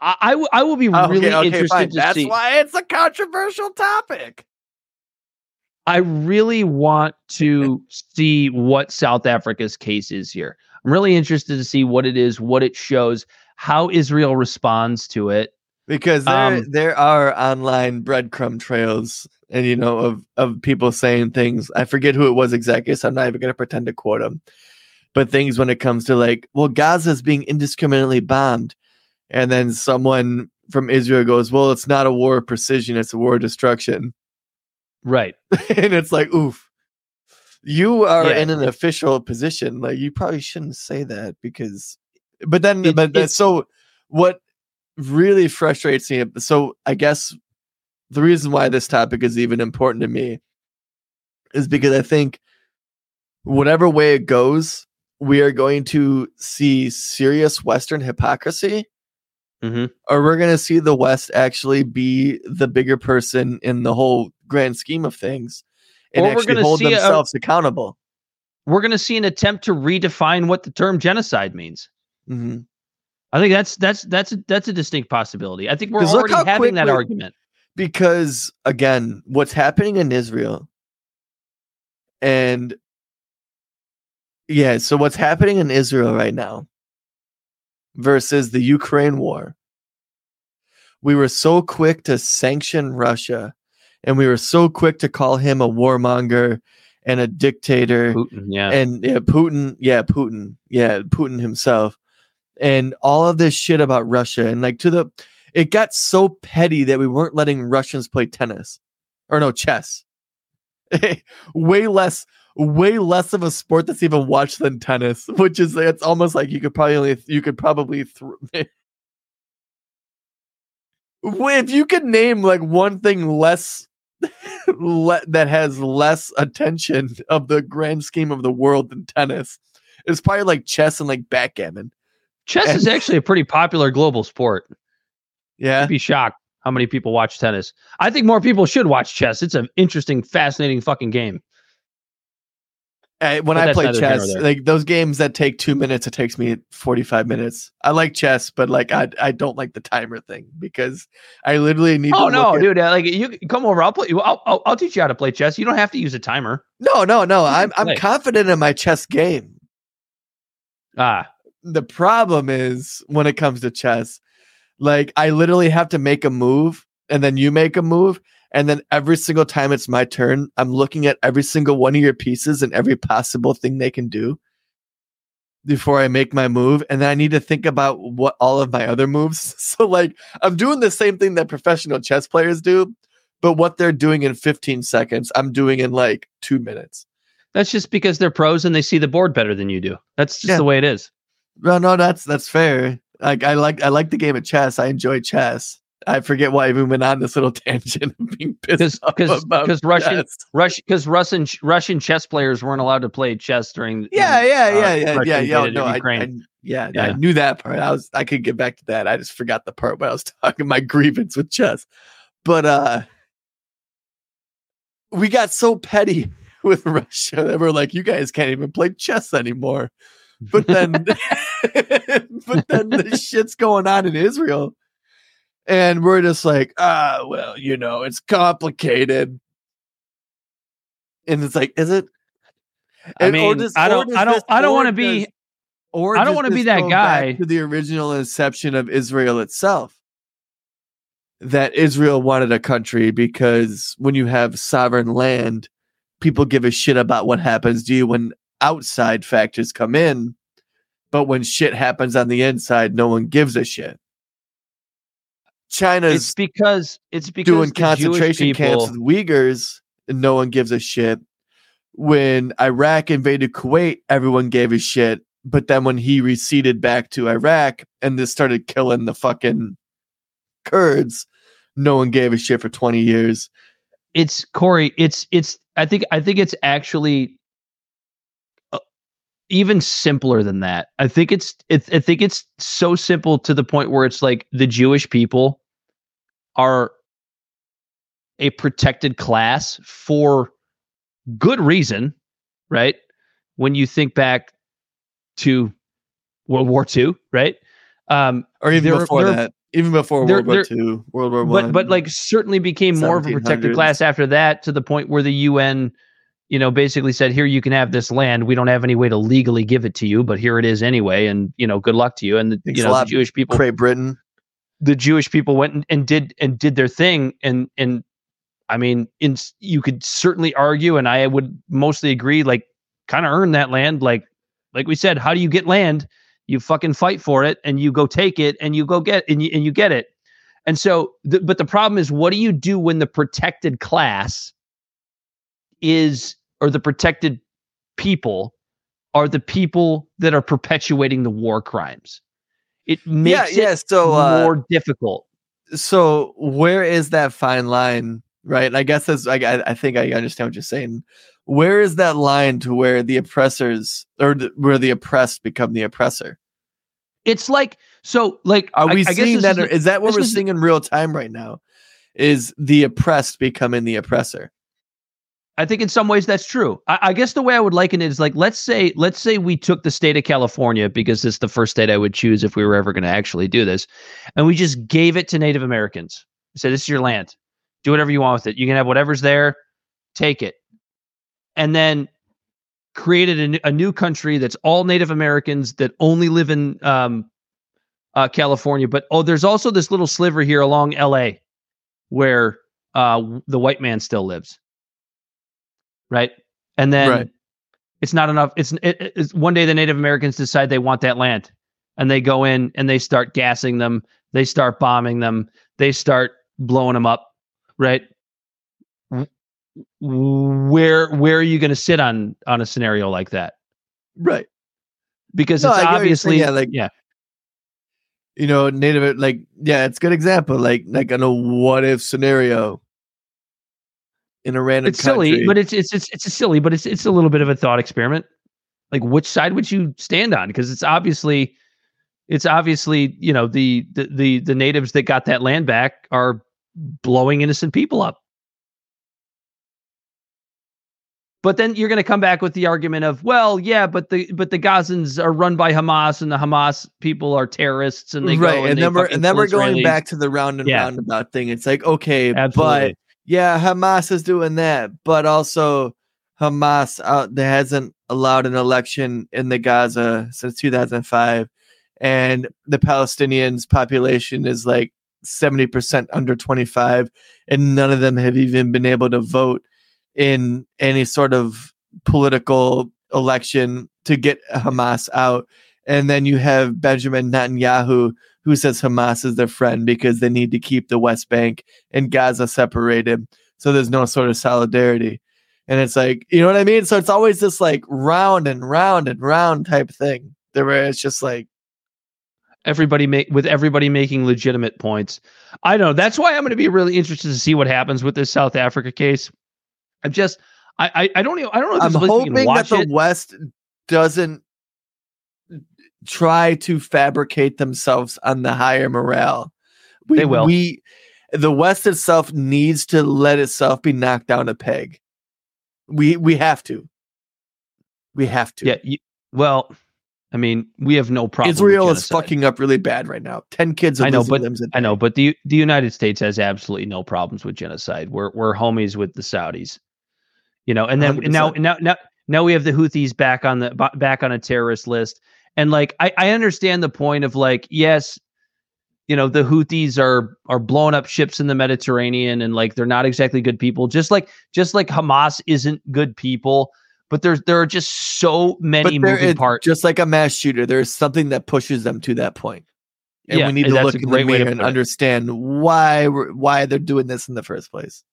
I I, w- I will be really okay, interested fine. to That's see. why it's a controversial topic. I really want to see what South Africa's case is here. I'm really interested to see what it is, what it shows, how Israel responds to it. because there Um, there are online breadcrumb trails and you know of of people saying things i forget who it was exactly so i'm not even going to pretend to quote them but things when it comes to like well gaza's being indiscriminately bombed and then someone from israel goes well it's not a war of precision it's a war of destruction Right. [laughs] and it's like oof you are Yeah. in an official position like you probably shouldn't say that because but then It- but so what really frustrates me so i guess the reason why this topic is even important to me is because i think whatever way it goes we are going to see serious western hypocrisy Mm-hmm. or we're going to see the west actually be the bigger person in the whole grand scheme of things and Or actually hold see a- themselves accountable We're going to see an attempt to redefine what the term genocide means. Mhm. I think that's that's that's a, that's a distinct possibility. I think we're already having that argument. because again what's happening in israel and yeah so what's happening in israel right now versus the ukraine war we were so quick to sanction russia and we were so quick to call him a warmonger and a dictator Putin, yeah. and yeah, Putin, yeah, Putin, yeah, Putin himself, and all of this shit about Russia, and like to the, it got so petty that we weren't letting Russians play tennis, or no chess. [laughs] way less, way less of a sport that's even watched than tennis, which is it's almost like you could probably only, you could probably. Th- [laughs] if you could name like one thing less le- that has less attention of the grand scheme of the world than tennis. It's probably like chess and like backgammon. Chess and- is actually a pretty popular global sport. Yeah. I'd be shocked how many people watch tennis. I think more people should watch chess. It's an interesting, fascinating fucking game. Uh, when But I play neither here nor chess, like those games that take two minutes, it takes me 45 minutes. I like chess, but like I, I don't like the timer thing because I literally need Oh to no, at- dude! uh, Like you come over, I'll play. I'll, I'll I'll teach you how to play chess. You don't have to use a timer. No, no, no. I'm I'm confident in my chess game. Ah, the problem is when it comes to chess, like I literally have to make a move and then you make a move. And then every single time it's my turn, I'm looking at every single one of your pieces and every possible thing they can do before I make my move. And then I need to think about what all of my other moves. [laughs] So, like, I'm doing the same thing that professional chess players do, but what they're doing in 15 seconds, I'm doing in like two minutes. that's just because they're pros and they see the board better than you do. That's just Yeah. the way it is. No, no, that's that's fair. Like I like I like the game of chess. I enjoy chess. I forget why I even went on this little [laughs] tangent of being pissed off Because because Russian chess. Rush because Russian Russian chess players weren't allowed to play chess during. Yeah, yeah, uh, yeah, yeah, Russia yeah, yeah. No, I, I, yeah, I knew that part. I was I could get back to that. I just forgot the part where I was [laughs] talking my grievance with chess. But uh we got so petty [laughs] with Russia that we're like, you guys can't even play chess anymore. But then but then the shit's going on in Israel. And we're just like, ah, well, you know, it's complicated. And it's like, is it? I And- mean, does- I don't, I don't, this- I don't want to be. or I don't wanna be that guy. to the original inception of Israel itself. That Israel wanted a country because when you have sovereign land, people give a shit about what happens to you when outside factors come in. But when shit happens on the inside, no one gives a shit. China's It's because it's because doing concentration camps people- with Uyghurs and no one gives a shit. when Iraq invaded Kuwait, everyone gave a shit. But then when he receded back to Iraq and this started killing the fucking Kurds, no one gave a shit for 20 years. it's Corey. It's it's. I think I think it's actually even simpler than that. I think it's it's. I think it's so simple to the point where it's like the Jewish people are a protected class for good reason, right? When you think back to World War II, right? Um, Or even before that, even before World War II, World War One. but but like certainly became more of a protected class after that to the point where the UN you know basically said here you can have this land. We don't have any way to legally give it to you but here it is anyway and you know good luck to you. And the, you know the Jewish people Great Britain. the Jewish people went and, and did and did their thing and and I mean in you could certainly argue and I would mostly agree like kind of earn that land. Like like we said how do you get land? You fucking fight for it and you go take it and you go get and you, and you get it. And so the, but the problem is what do you do when the protected class is or the protected people are the people that are perpetuating the war crimes it makes yeah, it so, uh, more difficult So where is that fine line, right? And I guess that's I I I think I understand what you're saying. Where is that line to where the oppressors or the, where the oppressed become the oppressor? it's like so like Are I- we I guess seeing this that? is is that what we're is- seeing in real time right now? Is the oppressed becoming the oppressor? I think in some ways that's true. I, I guess the way I would liken it is like let's say let's say we took the state of California because it's the first state I would choose if we were ever going to actually do this, and we just gave it to Native Americans. We said this is your land, do whatever you want with it. You can have whatever's there, take it, and then created a new country that's all Native Americans that only live in um, uh, California. But oh, there's also this little sliver here along L.A. where uh, the white man still lives right? And then Right. it's not enough. It's, it, it's one day the Native Americans decide they want that land, and they go in and they start gassing them. They start bombing them. They start blowing them up, right? Where where are you going to sit on on a scenario like that? Right. Because No, it's I get what you're saying, obviously yeah, like- yeah You know, native like yeah, it's a good example. Like like in a what if scenario in a random it's silly, country. but it's it's it's it's a silly, but it's it's a little bit of a thought experiment. Like which side would you stand on? Because it's obviously it's obviously, you know, the, the the the natives that got that land back are blowing innocent people up. But then you're going to come back with the argument of, well, yeah, but the but the Gazans are run by Hamas, and the Hamas people are terrorists, and they right, go and, they then we're and then we're going back to the round and Yeah. roundabout thing. It's like okay, Absolutely. but yeah, Hamas is doing that, but also Hamas out there hasn't allowed an election in the Gaza since 2005, and the Palestinians' population is like 70% under 25, and none of them have even been able to vote in any sort of political election to get Hamas out. And then you have Benjamin Netanyahu, who says Hamas is their friend because they need to keep the West Bank and Gaza separated. So there's no sort of solidarity. And it's like, you know what I mean? So it's always this like round and round and round type thing. Where it's just like, everybody make with everybody making legitimate points. I don't know. That's why I'm going to be really interested to see what happens with this South Africa case. I'm just I I, I don't even I don't know if I'm this is we can hoping that the it. West doesn't try to fabricate themselves on the higher morale. We, They will. We, the West itself needs to let itself be knocked down a peg. We we have to. We have to. Yeah. You, well, I mean, we have no problem. Israel is fucking up really bad right now. Ten kids are I know, but I know, but the the United States has absolutely no problems with genocide. We're we're homies with the Saudis, you know. And then now 100%. now now now we have the Houthis back on the back on a terrorist list. And like I I understand the point of like yes, you know the Houthis are are blowing up ships in the Mediterranean and like they're not exactly good people. Just like just like Hamas isn't good people. But there's there are just so many moving parts. just like a mass shooter. There's something that pushes them to that. And Yeah, we need to look a in the great way mirror and understand why why they're doing this in the first place.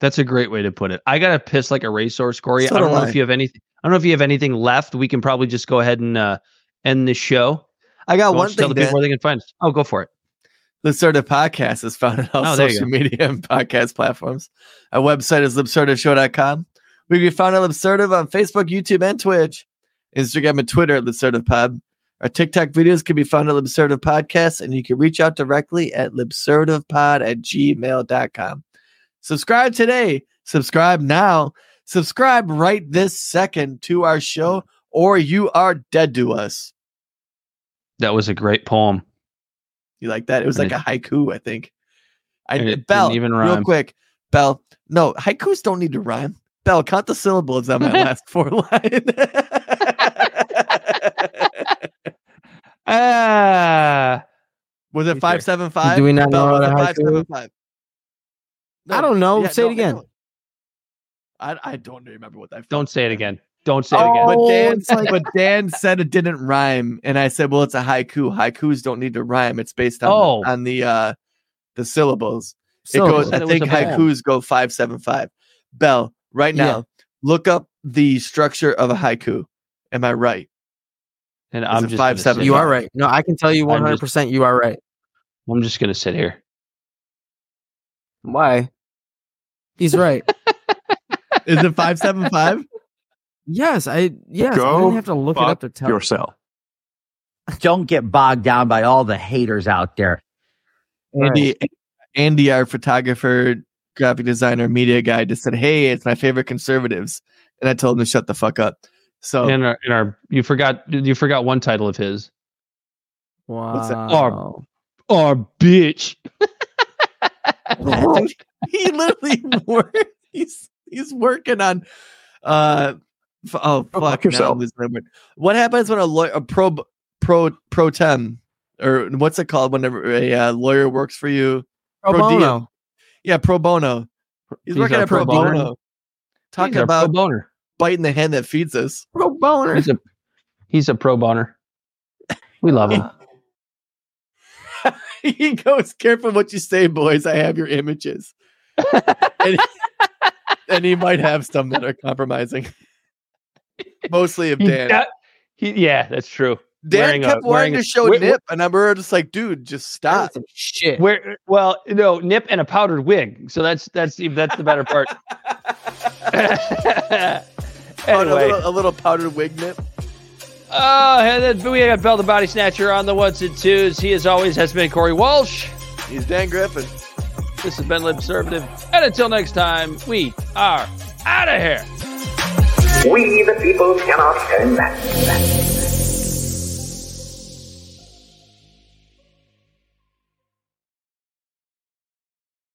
That's a great way to put it. I gotta piss like a racehorse, Corey. So I don't do know I. if you have anything. I don't know if you have anything left. We can probably just go ahead and uh, end this show. I got one don't tell thing. the people where they can find us. Oh, go for it. The Absurda podcast is found on all Oh, social media and podcast platforms. Our website is libsurdashow.com. We can be found on Libsurda on Facebook, YouTube, and Twitch. Instagram and Twitter at LibsurdaPod. Our TikTok videos can be found at Libsurda Podcast, and you can reach out directly at libsurdapod at gmail.com. Subscribe today. Subscribe now. Subscribe right this second to our show, or you are dead to us. That was a great poem. You like that? It was like a haiku, I think. I it Bel, even real quick. Bel, no, haikus don't need to rhyme. Bel, count the syllables on my [laughs] last four line. [laughs] Ah, was it five seven five? Do we not Bel, know was what it a haiku seven is? I don't know. Say it I again. I, I don't remember what I. don't say it again. Don't say Oh, it again. But Dan, like- but Dan said it didn't rhyme, and I said, "Well, it's a haiku. Haikus don't need to rhyme. It's based on Oh. on the uh the syllables. So, it goes. I it think a poem. haikus go five seven five. Bel, right Yeah. now, look up the structure of a haiku. Am I right? And Is I'm it just five, seven, you are right. No, I can tell you one hundred percent. You are right. I'm just gonna sit here. Why? He's right. [laughs] Is it five seven five? Yes, I yes. I Go didn't have to look it up to tell. yourself. Don't get bogged down by all the haters out there. Andy, Andy, our photographer, graphic designer, media guy, just said, "Hey, it's my favorite conservatives," and I told him to shut the fuck up. So In our, in our, you forgot, you forgot one title of his. Wow. that? Or- Or bitch. [laughs] [laughs] he literally [laughs] work. He's he's working on. Uh, f- oh Go fuck! fuck yourself. I'm losing my word. What happens when a lawyer, a pro pro pro tem, or what's it called? Whenever a uh, lawyer works for you, Pro Pro diem. bono. yeah, pro bono. He's, He's working at pro pro bono. bono. Talking He's about pro boner. biting the hand that feeds us. Pro boner. He's a, he's a pro boner. We love him. [laughs] he goes, "Careful what you say, boys. I have your images." [laughs] and, and he might have some that are compromising. Mostly of He- Dan. that- he- yeah, that's true. Dan wearing a- kept wearing wanting a- to show wait, Nip, and I were just like, "Dude, just stop." Shit. Where well, no, nip and a powdered wig. So that's that's the that's the better part. [laughs] Oh, a, anyway, little, a little powdered wig nip. oh, and then we got Bel the Body Snatcher on the ones and twos. He as always has been Corey Walsh. He's Dan Griffin. This has been Libservative, and until next time, we are out of here. We the people cannot turn that.